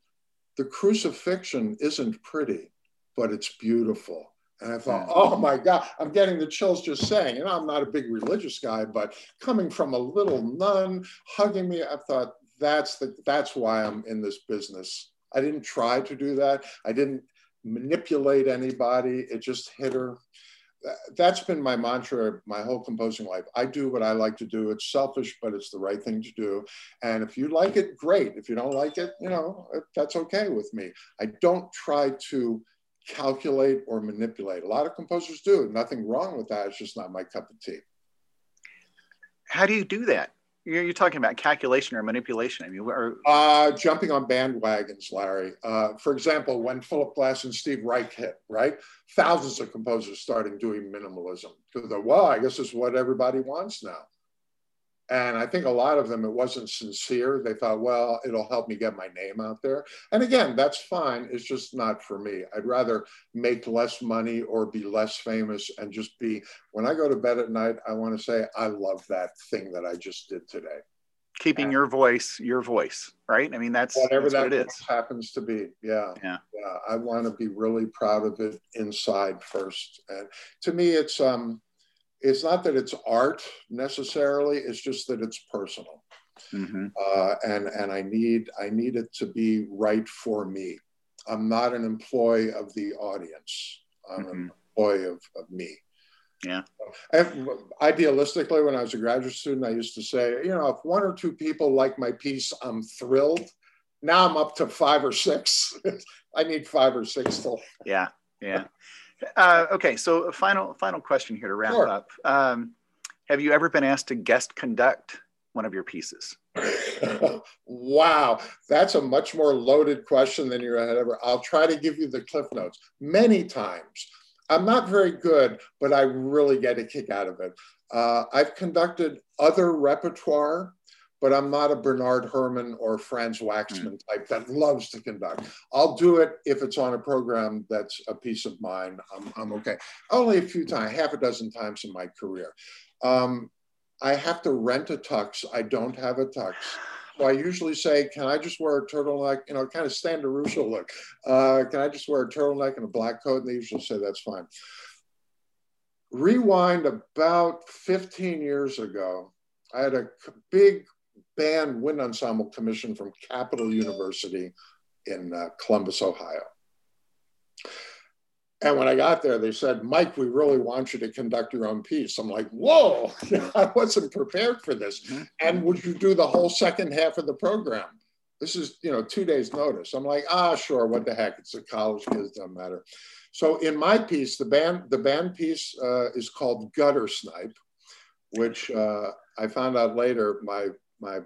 the crucifixion isn't pretty but it's beautiful. And I thought, oh my God, I'm getting the chills just saying. You know, I'm not a big religious guy, but coming from a little nun hugging me, I thought that's the that's why I'm in this business. I didn't try to do that. I didn't manipulate anybody. It just hit her. That's been my mantra my whole composing life. I do what I like to do. It's selfish, but it's the right thing to do. And if you like it, great. If you don't like it, you know, that's okay with me. I don't try to calculate or manipulate. A lot of composers do. Nothing wrong with that. It's just not my cup of tea. How do you do that? You're, you're talking about calculation or manipulation. I mean, or... uh, jumping on bandwagons, Larry. Uh, for example, when Philip Glass and Steve Reich hit, right? Thousands of composers starting doing minimalism because, well, I guess it's what everybody wants now. And I think a lot of them, it wasn't sincere. They thought, well, it'll help me get my name out there. And again, that's fine. It's just not for me. I'd rather make less money or be less famous and just be, when I go to bed at night, I want to say, I love that thing that I just did today. Keeping your voice, your voice, right? I mean, that's whatever that's that what it is. happens to be. Yeah. Yeah. Yeah. I want to be really proud of it inside first. And to me, it's, um, it's not that it's art necessarily it's just that it's personal. Mm-hmm. uh, and and i need i need it to be right for me. I'm not an employee of the audience. I'm mm-hmm. an employee of, of me. Yeah. Idealistically when i was a graduate student i used to say you know if one or two people like my piece i'm thrilled. Now i'm up to five or six. I need five or six till yeah yeah uh, okay, so final final question here to wrap sure. up. Um, have you ever been asked to guest conduct one of your pieces? wow, that's a much more loaded question than you had ever. I'll try to give you the cliff notes. Many times, I'm not very good, but I really get a kick out of it. Uh, I've conducted other repertoire but I'm not a Bernard Herrmann or Franz Waxman mm. type that loves to conduct. I'll do it if it's on a program that's a piece of mine. I'm, I'm okay. Only a few times, half a dozen times in my career. Um, I have to rent a tux. I don't have a tux. So I usually say, can I just wear a turtleneck, you know, kind of Stan DeRusha look. Uh, can I just wear a turtleneck and a black coat? And they usually say, that's fine. Rewind about 15 years ago, I had a big band wind ensemble commission from Capital University in uh, Columbus, Ohio. And when I got there, they said, Mike, we really want you to conduct your own piece. I'm like, whoa, I wasn't prepared for this. Mm-hmm. And would you do the whole second half of the program? This is, you know, two days notice. I'm like, ah, sure, what the heck? It's a college kids, doesn't matter. So in my piece, the band, the band piece uh, is called Gutter Snipe, which uh, I found out later my my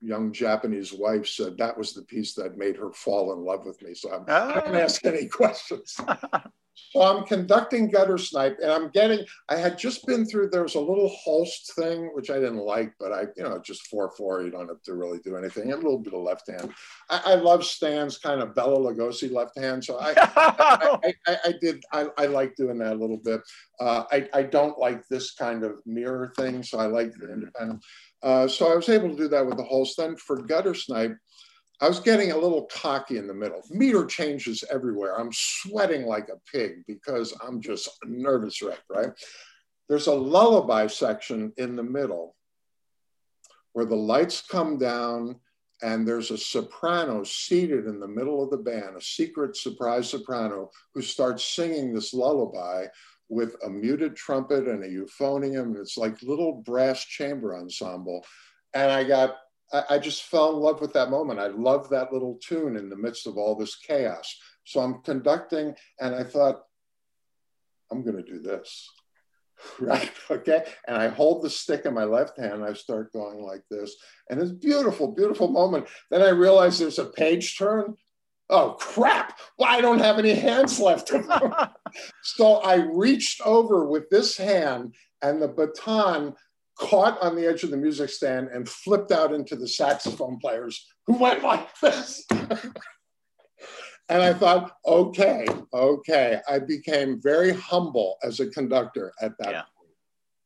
young Japanese wife said that was the piece that made her fall in love with me. So I'm, oh. I don't ask any questions. so I'm conducting gutter snipe and I'm getting, I had just been through, there was a little Holst thing, which I didn't like, but I, you know, just 4-4, you don't have to really do anything. A little bit of left hand. I, I love Stan's kind of Bela Lugosi left hand. So I, I, I, I, did, I, I like doing that a little bit. Uh, I, I don't like this kind of mirror thing. So I like the independent. Uh, so I was able to do that with the Holst. Then for gutter snipe, I was getting a little cocky in the middle. Meter changes everywhere. I'm sweating like a pig because I'm just nervous wreck, right? There's a lullaby section in the middle where the lights come down and there's a soprano seated in the middle of the band, a secret surprise soprano who starts singing this lullaby with a muted trumpet and a euphonium. It's like little brass chamber ensemble. And I got, I, I just fell in love with that moment. I love that little tune in the midst of all this chaos. So I'm conducting and I thought, I'm going to do this. Right. Okay. And I hold the stick in my left hand. I start going like this. And it's beautiful, beautiful moment. Then I realize there's a page turn oh crap, well, I don't have any hands left. so I reached over with this hand and the baton caught on the edge of the music stand and flipped out into the saxophone players who went like this. and I thought, okay, okay. I became very humble as a conductor at that yeah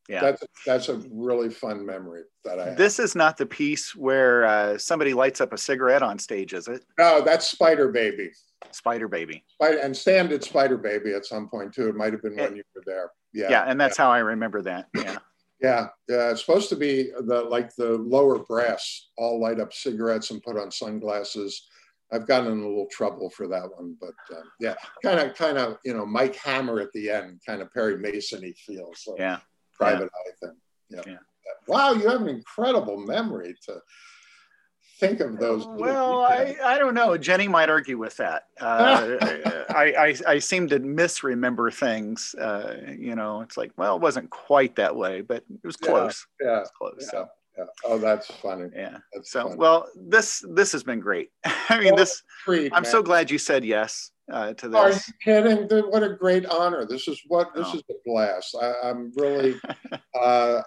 yeah. That's that's a really fun memory that i have. this is not the piece where uh, somebody lights up a cigarette on stage is it? No that's spider baby. Spider baby. Spider and stan did spider baby at some point too. It might have been when you were there. Yeah. Yeah and that's yeah. how i remember that yeah. Yeah, yeah, it's supposed to be the like the lower brass all light up cigarettes and put on sunglasses. I've gotten in a little trouble for that one, but um, yeah, kind of, kind of, you know, Mike Hammer at the end, kind of Perry Mason feel. So. Yeah, private yeah. eye thing. Yeah. yeah. Wow, you have an incredible memory to think of those. Well, I, I don't know. Jenny might argue with that. Uh, I, I, I seem to misremember things. Uh, you know, it's like, well, it wasn't quite that way, but it was close. Yeah, yeah was close. Yeah. So. Yeah. Oh, that's funny. Yeah. That's so, funny. well, this this has been great. I mean, well, this. Treat, I'm man. so glad you said yes uh, to this. Are you kidding? What a great honor! This is what this oh. is a blast. I, am really. uh,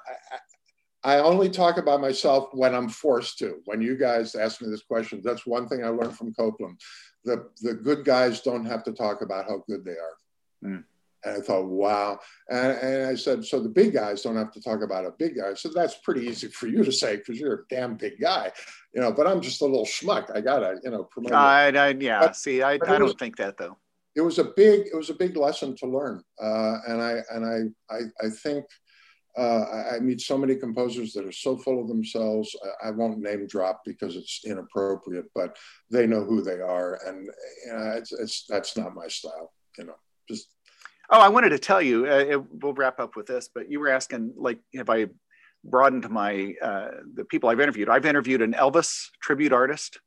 I, I only talk about myself when I'm forced to. When you guys ask me this question, that's one thing I learned from Copland. The the good guys don't have to talk about how good they are. Mm. And I thought, wow. And, and, I said, so the big guys don't have to talk about a big guy. So that's pretty easy for you to say because you're a damn big guy, you know. But I'm just a little schmuck. I gotta, you know, promote. I, I yeah. But, See, I, I don't was, think that though. It was a big, it was a big lesson to learn, uh, and I and I I, I think uh, I, meet so many composers that are so full of themselves. I, I, won't name drop because it's inappropriate, but they know who they are, and you know, it's, it's that's not my style. You know, just. Oh, I wanted to tell you. Uh, it, we'll wrap up with this, but you were asking, like, have I broadened my uh, the people I've interviewed? I've interviewed an Elvis tribute artist,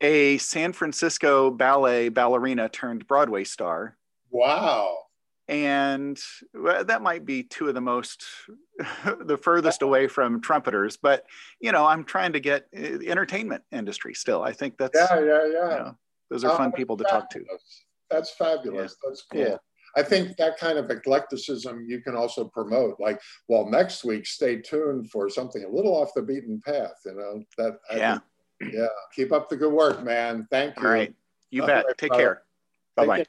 a San Francisco ballet ballerina turned Broadway star. Wow and that might be two of the most the furthest away from trumpeters but you know i'm trying to get uh, entertainment industry still i think that's yeah yeah yeah you know, those are fun uh, people to talk to that's fabulous yeah. that's cool yeah. I think that kind of eclecticism you can also promote. Like, well, next week, stay tuned for something a little off the beaten path. You know that. yeah. Think, yeah. Keep up the good work, man. Thank you. All right. You bet. Take care. Bye bye.